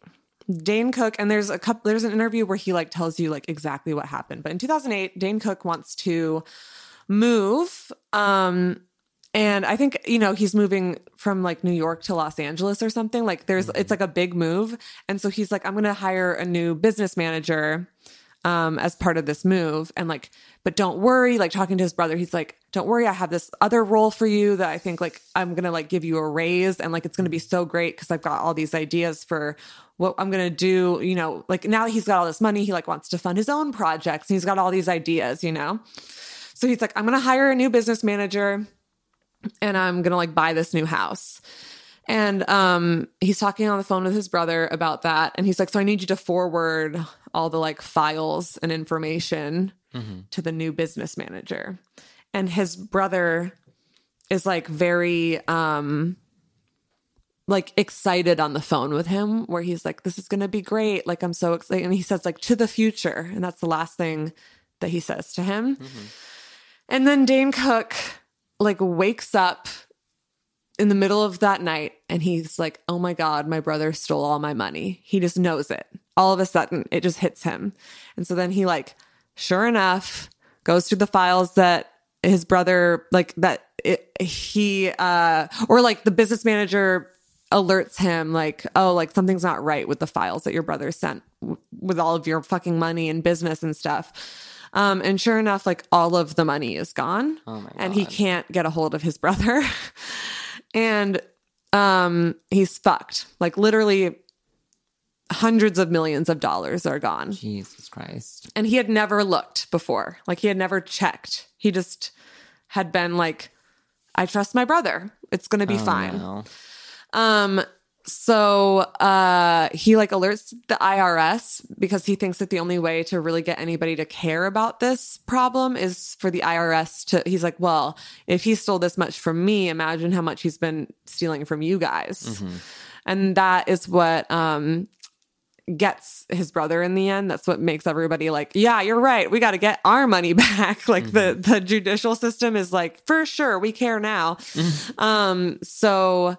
Dane Cook and there's a couple there's an interview where he like tells you like exactly what happened but in 2008 Dane Cook wants to move um and I think you know he's moving from like New York to Los Angeles or something like there's it's like a big move. And so he's like I'm going to hire a new business manager um as part of this move. And like but don't worry like talking to his brother he's like don't worry I have this other role for you that I think like I'm going to like give you a raise and like it's going to be so great cuz I've got all these ideas for what I'm going to do you know? Like now he's got all this money he like wants to fund his own projects and he's got all these ideas you know? So he's like I'm going to hire a new business manager and I'm gonna like buy this new house. And um he's talking on the phone with his brother about that. And he's like, So I need you to forward all the like files and information to the new business manager. And his brother is like very um like excited on the phone with him where he's like this is going to be great like i'm so excited and he says like to the future and that's the last thing that he says to him and then dane cook like wakes up in the middle of that night and he's like, oh my God, my brother stole all my money. He just knows it. All of a sudden, it just hits him. And so then he, like, sure enough, goes through the files that his brother, like, that it, he, uh, or like the business manager alerts him, like, oh, like something's not right with the files that your brother sent w- with all of your fucking money and business and stuff. Um, and sure enough, like all of the money is gone, Oh my and he can't get a hold of his brother, and um, he's fucked. Like literally, hundreds of millions of dollars are gone, Jesus Christ. and he had never looked before. Like he had never checked. He just had been like, "I trust my brother. It's gonna be Oh, fine." no. Um so uh he like alerts the IRS because he thinks that the only way to really get anybody to care about this problem is for the IRS to he's like, well, if he stole this much from me, imagine how much he's been stealing from you guys. And that is what um gets his brother in the end. That's what makes everybody like, yeah, you're right. We got to get our money back. like the the judicial system is like, for sure, we care now. um, so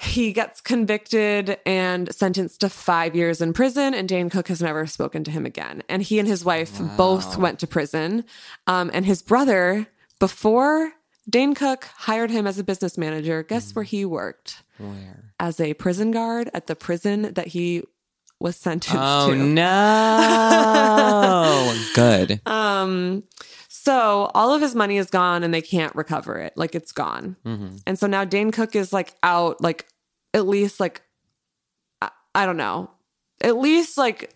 he gets convicted and sentenced to five years in prison, and Dane Cook has never spoken to him again. And he and his wife both went to prison. Um, and his brother, before Dane Cook hired him as a business manager, guess where he worked? Where? As a prison guard at the prison that he was sentenced Oh to. no! Good. Um, so all of his money is gone and they can't recover it. Like it's gone. And so now Dane Cook is like out, like at least like, I, I don't know, at least like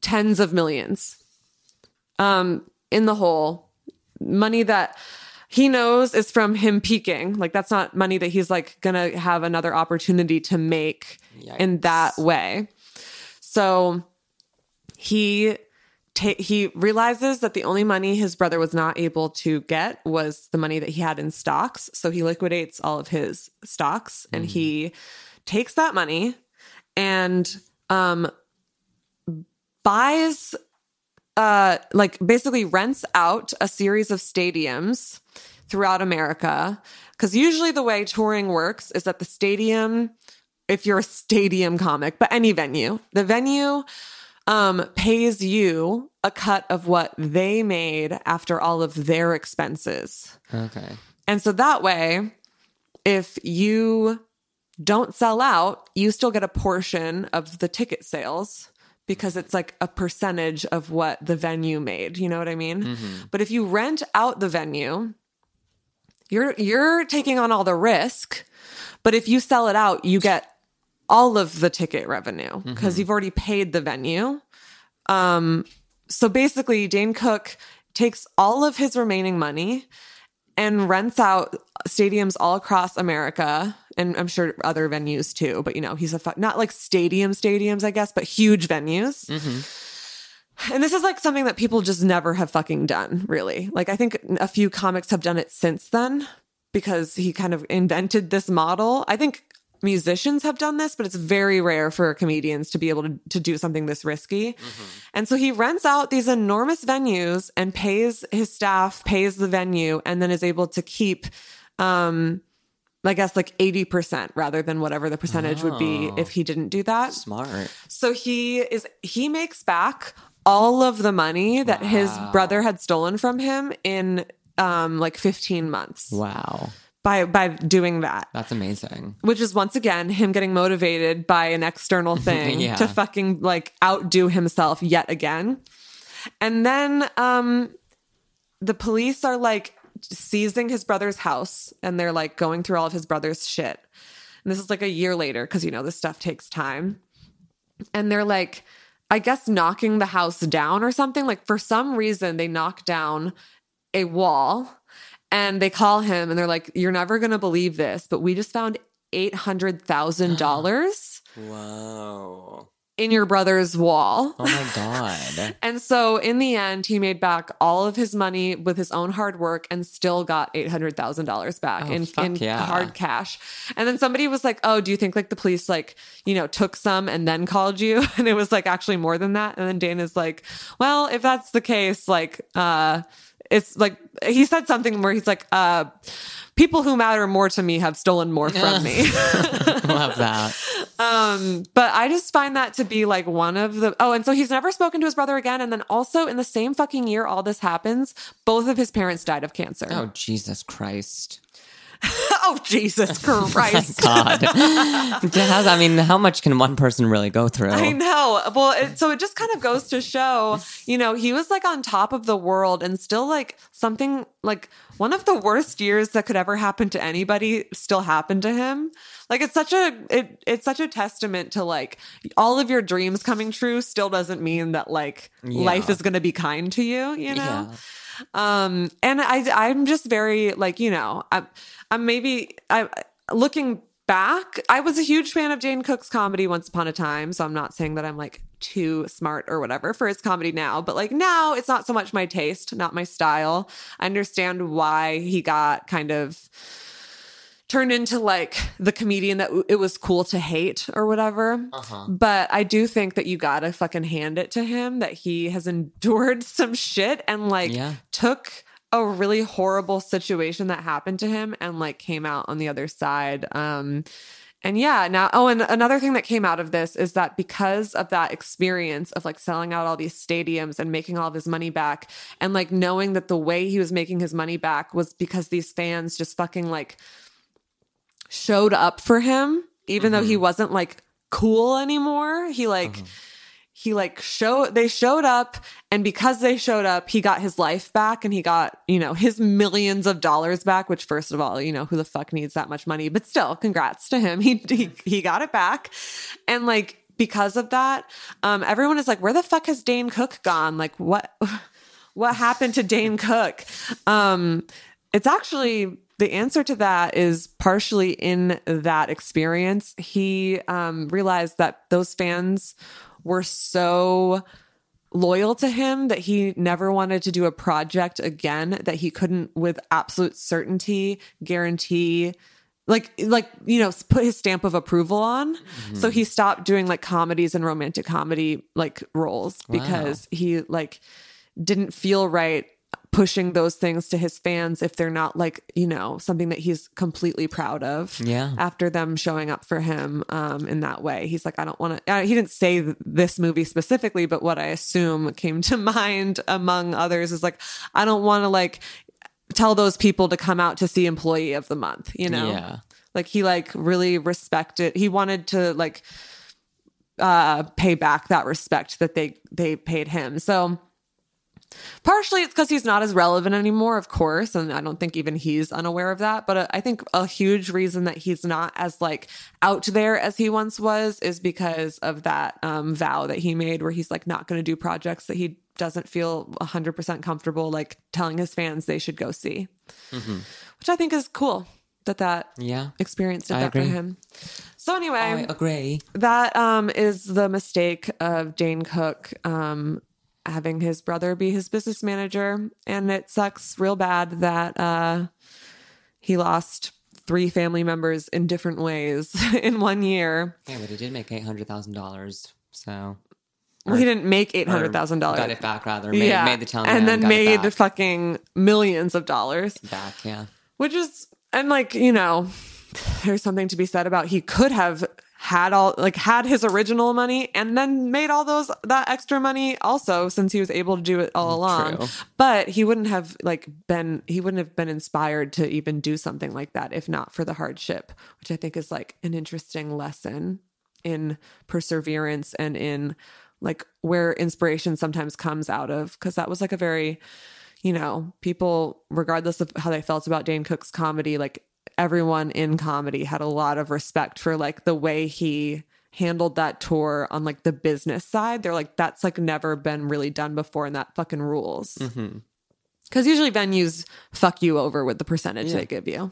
tens of millions um, in the hole. Money that he knows is from him peaking. Like that's not money that he's like gonna have another opportunity to make in that way. So he ta- he realizes that the only money his brother was not able to get was the money that he had in stocks. So he liquidates all of his stocks and he takes that money and um buys uh like basically rents out a series of stadiums throughout America cuz usually the way touring works is that the stadium if you're a stadium comic but any venue the venue um pays you a cut of what they made after all of their expenses Okay. and so that way, if you don't sell out, you still get a portion of the ticket sales because it's like a percentage of what the venue made. You know what I mean? But if you rent out the venue, you're you're taking on all the risk. But if you sell it out, you get all of the ticket revenue because you've already paid the venue. Um, so basically, Dane Cook takes all of his remaining money and rents out stadiums all across America and I'm sure other venues too. But you know, he's a fu- not like stadium stadiums, I guess, but huge venues. And this is like something that people just never have fucking done, really. Like I think a few comics have done it since then because he kind of invented this model. I think musicians have done this, but it's very rare for comedians to be able to, to do something this risky. And so he rents out these enormous venues and pays his staff, pays the venue, and then is able to keep um I guess like 80% rather than whatever the percentage would be if he didn't do that. Smart. So he is he makes back all of the money that his brother had stolen from him in um like 15 months Wow. By by doing that. That's amazing. Which is once again him getting motivated by an external thing Yeah. to fucking like outdo himself yet again. And then um the police are like seizing his brother's house and they're like going through all of his brother's shit. And this is like a year later because you know this stuff takes time. And they're like I guess knocking the house down or something. Like for some reason they knock down a wall and they call him and they're like, You're never gonna believe this, but we just found eight hundred thousand dollars Whoa. in your brother's wall. Oh my god. And so in the end, he made back all of his money with his own hard work and still got eight hundred thousand dollars back Oh, in, in yeah. hard cash. And then somebody was like, "Oh, do you think like the police like you know took some and then called you?" And it was like actually more than that. And then Dana's like, "Well, if that's the case, like uh." It's like he said something where he's like, uh, people who matter more to me have stolen more from me. Love that. Um, but I just find that to be like one of the oh, and so he's never spoken to his brother again. And then also in the same fucking year all this happens, both of his parents died of cancer. Oh Jesus Christ. Oh, Jesus Christ. God. How's- I mean, how much can one person really go through? I know. Well, it, so it just kind of goes to show, you know, he was like on top of the world and still like something like one of the worst years that could ever happen to anybody still happened to him. Like it's such a it it's such a testament to like all of your dreams coming true still doesn't mean that like life is going to be kind to you, you know? Yeah. um and i i'm just very like you know i'm i'm maybe i looking back i was a huge fan of Dane Cook's comedy once upon a time so i'm not saying that i'm like too smart or whatever for his comedy now but like now it's not so much my taste not my style i understand why he got kind of turned into like the comedian that it was cool to hate or whatever. Uh-huh. But I do think that you gotta fucking hand it to him that he has endured some shit and like Yeah. took a really horrible situation that happened to him and like came out on the other side. Um and yeah, now oh and another thing that came out of this is that because of that experience of like selling out all these stadiums and making all of his money back and like knowing that the way he was making his money back was because these fans just fucking like showed up for him even though he wasn't like cool anymore. He like he like show they showed up and because they showed up he got his life back and he got you know his millions of dollars back which first of all you know who the fuck needs that much money? But still congrats to him. He he, he got it back. And like because of that um everyone is like where the fuck has Dane Cook gone? Like what what happened to Dane Cook? Um it's actually the answer to that is partially in that experience. He um, realized that those fans were so loyal to him that he never wanted to do a project again that he couldn't with absolute certainty guarantee like like you know put his stamp of approval on. Mm-hmm. So he stopped doing like comedies and romantic comedy like roles because he like didn't feel right pushing those things to his fans if they're not like you know something that he's completely proud of Yeah. after them showing up for him um in that way he's like i don't want to uh, he didn't say th- this movie specifically but what i assume came to mind among others is like i don't want to like tell those people to come out to see employee of the month you know Yeah. like he like really respected he wanted to like uh pay back that respect that they they paid him so partially it's because he's not as relevant anymore of course and i don't think even he's unaware of that but uh, i think a huge reason that he's not as like out there as he once was is because of that um vow that he made where he's like not going to do projects that he doesn't feel 100% comfortable like telling his fans they should go see which i think is cool that that Yeah. experience did I that for him so anyway I agree. that um is the mistake of Dane Cook um having his brother be his business manager and it sucks real bad that uh he lost three family members in different ways in one year. Yeah, but he did make eight hundred thousand dollars. So Well, he didn't make eight hundred thousand dollars. Got it back rather. Made, yeah, made the town and then made the fucking millions of dollars. back. Yeah. which is and like you know there's something to be said about he could have had all like had his original money and then made all those that extra money also since he was able to do it all mm, along True. but he wouldn't have like been he wouldn't have been inspired to even do something like that if not for the hardship which i think is like an interesting lesson in perseverance and in like where inspiration sometimes comes out of because that was like a very you know people regardless of how they felt about dane cook's comedy like everyone in comedy had a lot of respect for like the way he handled that tour on like the business side they're like that's like never been really done before and that fucking rules mm-hmm. because usually venues fuck you over with the percentage they give you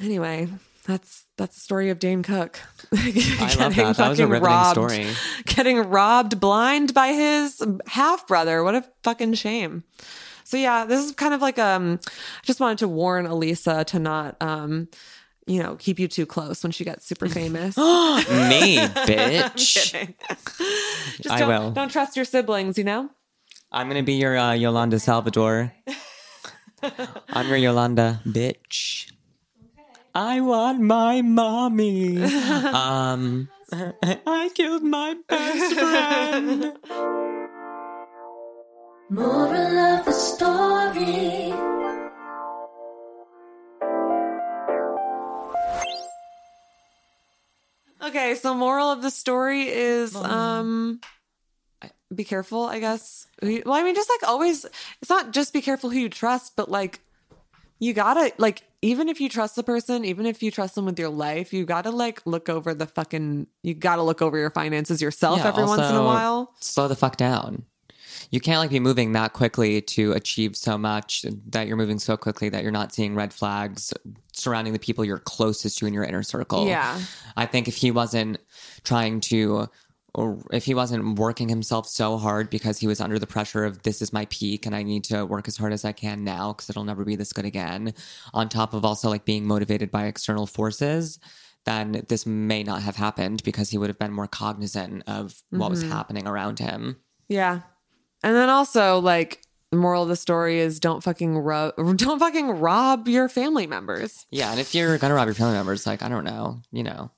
anyway that's that's the story of Dane Cook. I love that. That was a riveting story. Getting robbed blind by his half brother. What a fucking shame. So yeah, this is kind of like um I just wanted to warn Elisa to not um you know, keep you too close when she gets super famous. Me, bitch. Kidding. Just I don't, will. don't trust your siblings, you know? I'm gonna be your uh, Yolanda Saldívar. I'm your Yolanda, bitch. I want my mommy. um, I killed my best friend. Moral of the story. Okay, so moral of the story is um be careful, I guess. Well, I mean just like always it's not just be careful who you trust, but like you gotta like even if you trust the person, even if you trust them with your life, you gotta like look over the fucking you gotta look over your finances yourself Yeah, every once in a while. Slow the fuck down. You can't like be moving that quickly to achieve so much that you're moving so quickly that you're not seeing red flags surrounding the people you're closest to in your inner circle. Yeah. I think if he wasn't trying to or if he wasn't working himself so hard because he was under the pressure of this is my peak and I need to work as hard as I can now because it'll never be this good again, on top of also like being motivated by external forces, then this may not have happened because he would have been more cognizant of what was mm-hmm. happening around him. Yeah. And then also like the moral of the story is don't fucking rob don't fucking rob your family members. Yeah, and if you're gonna rob your family members, like I don't know, you know,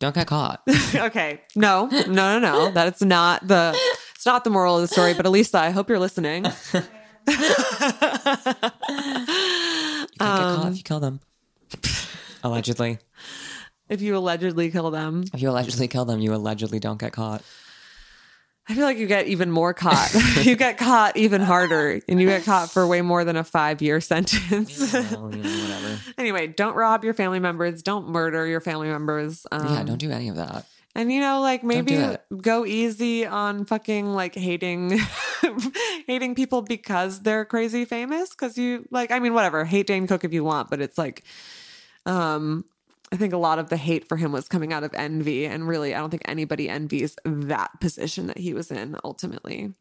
don't get caught. okay. No, no, no, no. That's not the it's not the moral of the story, but Elisa, I hope you're listening. You can't get caught if you kill them. Um, allegedly. if you allegedly kill them. If you allegedly kill them, you allegedly don't get caught. I feel like you get even more caught. you get caught even harder, and you get caught for way more than a five year sentence. Well, you know, whatever. anyway, don't rob your family members. Don't murder your family members. Um, yeah, don't do any of that. And you know, like maybe go easy on fucking like hating hating people because they're crazy famous. Cause you like, I mean, whatever, hate Dane Cook if you want, but it's like um I think a lot of the hate for him was coming out of envy. And really, I don't think anybody envies that position that he was in ultimately.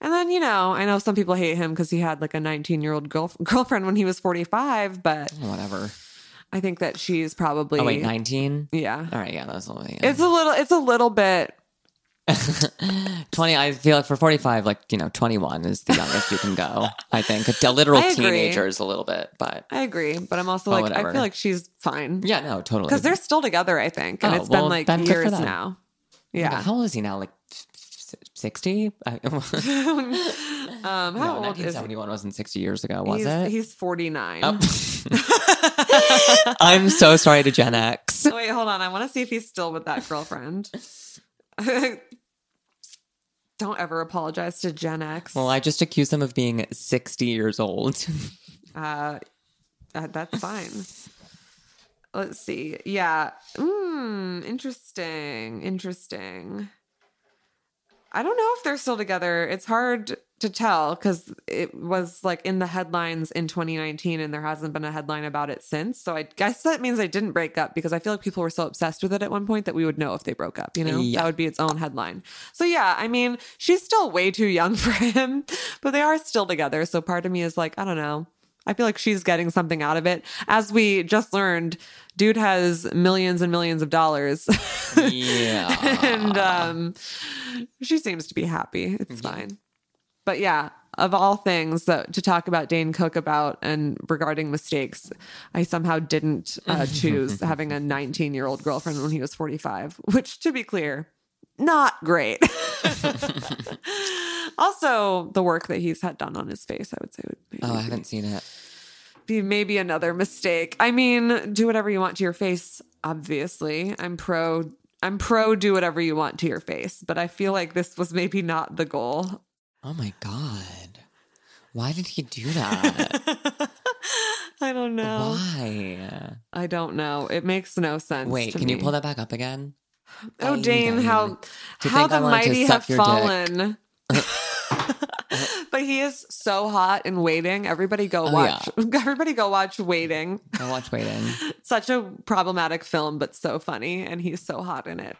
And then, you know, I know some people hate him because he had like a 19 year old girl- girlfriend when he was 45, but Whatever. I think that she's probably. Oh wait, nineteen. Yeah. All right, yeah, that's a little. Yeah. It's a little, it's a little bit twenty. I feel like for forty-five, like you know, twenty-one is the youngest you can go. I think a literal I teenager is a little bit, but I agree, but I'm also Well, like, I feel like she's fine. yeah, no, totally. Because they're still together, I think. And Oh, it's well, been like then good for years now. Yeah. Yeah. How old is he now? Like sixty? um, how no, old nineteen is he? seventy-one wasn't sixty years ago, was he's, it? He's 49. Oh. I'm so sorry to Gen X. Wait, hold on. I want to see if he's still with that girlfriend. Don't ever apologize to Gen X. Well, I just accused him of being sixty years old. uh, that's fine. Let's see. Yeah. Mm, interesting. Interesting. I don't know if they're still together. It's hard to tell because it was like in the headlines in 2019 and there hasn't been a headline about it since. So I guess that means they didn't break up because I feel like people were so obsessed with it at one point that we would know if they broke up, you know? Yeah. That would be its own headline. So yeah, I mean, she's still way too young for him, but they are still together. So part of me is like, I don't know. I feel like she's getting something out of it. As we just learned, dude has millions and millions of dollars. yeah. and um, she seems to be happy. It's fine. But yeah, of all things that, to talk about Dane Cook about and regarding mistakes, I somehow didn't uh, choose having a 19 year old girlfriend when he was 45, which, to be clear, not great. also, the work that he's had done on his face, I would say, would Oh, I haven't seen it. be maybe another mistake. I mean, do whatever you want to your face, obviously. I'm pro I'm pro do whatever you want to your face, but I feel like this was maybe not the goal. Oh my god. Why did he do that? I don't know. Why? I don't know. It makes no sense. Wait, can you pull that back up again? Oh, Dane. how how the mighty have fallen. but he is so hot in waiting. Everybody go Oh, watch. Everybody go watch Waiting. I watch Waiting. Such a problematic film, but so funny, and he's so hot in it.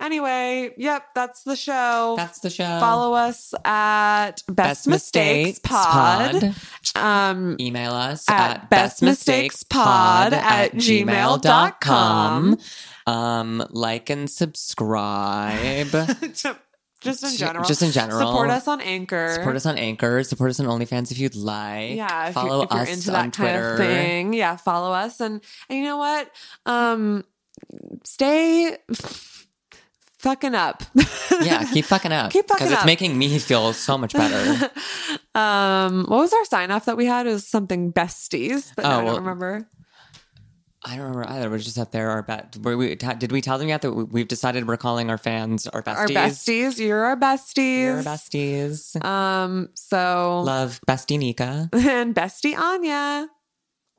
Anyway, yep, that's the show. That's the show. Follow us at Best, Mistakes, Pod. Um, Email us at at, bestmistakespod bestmistakespod at gmail.com. Um, like and subscribe. just in general. Just in general. Support us on Anchor. Support us on Anchor. Support us on OnlyFans if you'd like. Yeah, if, follow you're, if you're us into on that kind Twitter. of thing, yeah, follow us and and you know what? Um, stay fucking up. Yeah, keep fucking up. Keep fucking up. Because it's making me feel so much better. um, what was our sign off that we had? It was something besties, but Oh, now I don't remember. I don't remember either. We're just up there. Our bet. We? Did we tell them yet that we- we've decided we're calling our fans our besties? Our besties, you're our besties. You're our besties. Um, so Love bestie Nika. and bestie Anya.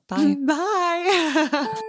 Bye. Bye.